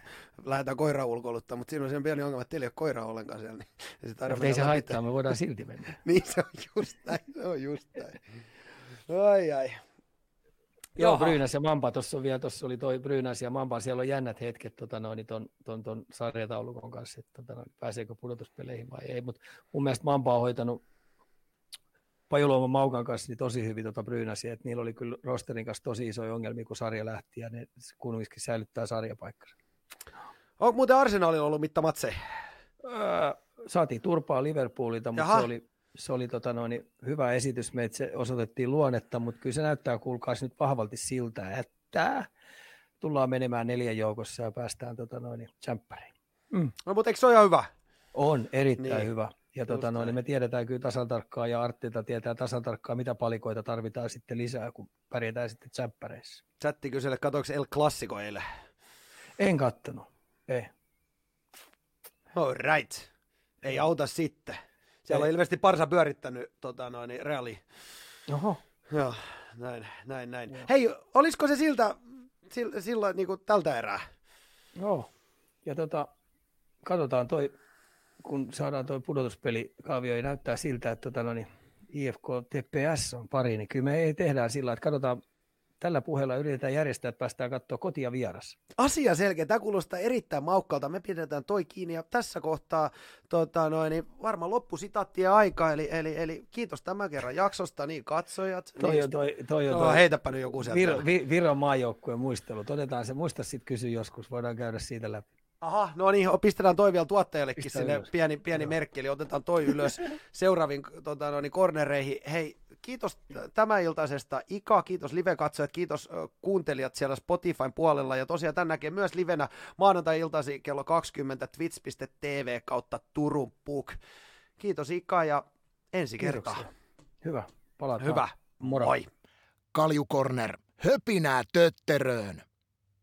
lähdetään koiraa ulkoiluttaa, mutta siinä on sen pieni ongelma, että teillä ei ole koiraa ollenkaan siellä. Niin, ja ei se haittaa, me voidaan silti mennä. niin, se on just näin, se on just näin. Ai ai. Joo, Brynäs ja Mampa, tuossa on vielä, tuossa oli toi Brynäs ja Mampa, siellä on jännät hetket tota noin, ton, ton, ton sarjataulukon kanssa, että tota noin, pääseekö pudotuspeleihin vai ei, mutta mun mielestä Mampa on hoitanut Pajuluoman Maukan kanssa niin tosi hyvin tota Brynäsiä, että niillä oli kyllä rosterin kanssa tosi isoja ongelmia, kun sarja lähti, ja ne kumminkin säilyttää sarjapaikkansa. Onko muuten Arsenalilla ollut mittamatse? Öö, saatiin turpaa Liverpoolilta, mutta Jaha. se oli, se oli tota noin, hyvä esitys, me se osoitettiin luonnetta, mutta kyllä se näyttää kuulkaas nyt vahvalti siltä, että tullaan menemään neljän joukossa ja päästään tota noin, tsemppäriin. Mm. No mutta eikö se ole ihan hyvä? On, erittäin niin. hyvä. Ja tota noin, me tiedetään kyllä tasan tarkkaan ja Arttilta tietää tasan tarkkaan, mitä palikoita tarvitaan sitten lisää, kun pärjätään sitten tsemppäreissä. Chatti kyselle, katoiko El Classico eilen? En kattonut, ei. All right. Ei auta sitten. Siellä on ilmeisesti Parsa pyörittänyt tota, noin, reali. Oho. Joo, näin, näin, näin. Joo. Hei, olisiko se siltä, sillä, sillä niin kuin tältä erää? Joo, ja tota, katsotaan toi, kun saadaan toi pudotuspelikaavio, ja näyttää siltä, että tota, no niin, IFK TPS on pari, niin kyllä me ei tehdään sillä, että katsotaan tällä puheella yritetään järjestää, että päästään katsoa koti ja vieras. Asia selkeä. Tämä kuulostaa erittäin maukkalta. Me pidetään toi kiinni ja tässä kohtaa tota noin, niin varmaan loppusitaattien aika. Eli, eli, eli, kiitos tämän kerran jaksosta, niin katsojat. Toi, niin, toi, toi, no, toi, heitäpä nyt joku sieltä. Vir, vir, Viron maajoukkueen muistelu. Otetaan se, muista sitten kysyä joskus, voidaan käydä siitä läpi. Aha, no niin, pistetään toi vielä tuottajallekin Pistä sinne ylös. pieni, pieni merkki, eli otetaan toi ylös seuraaviin tota, no niin, kornereihin. Hei, kiitos iltaisesta Ika, kiitos live-katsojat, kiitos kuuntelijat siellä Spotifyn puolella ja tosiaan tämän näkee myös livenä maanantai-iltasi kello 20 twitch.tv kautta Turun Puk. Kiitos Ika ja ensi kertaa. Hyvä, palataan. Hyvä, moro. Moi. Kaljukorner, höpinää tötteröön.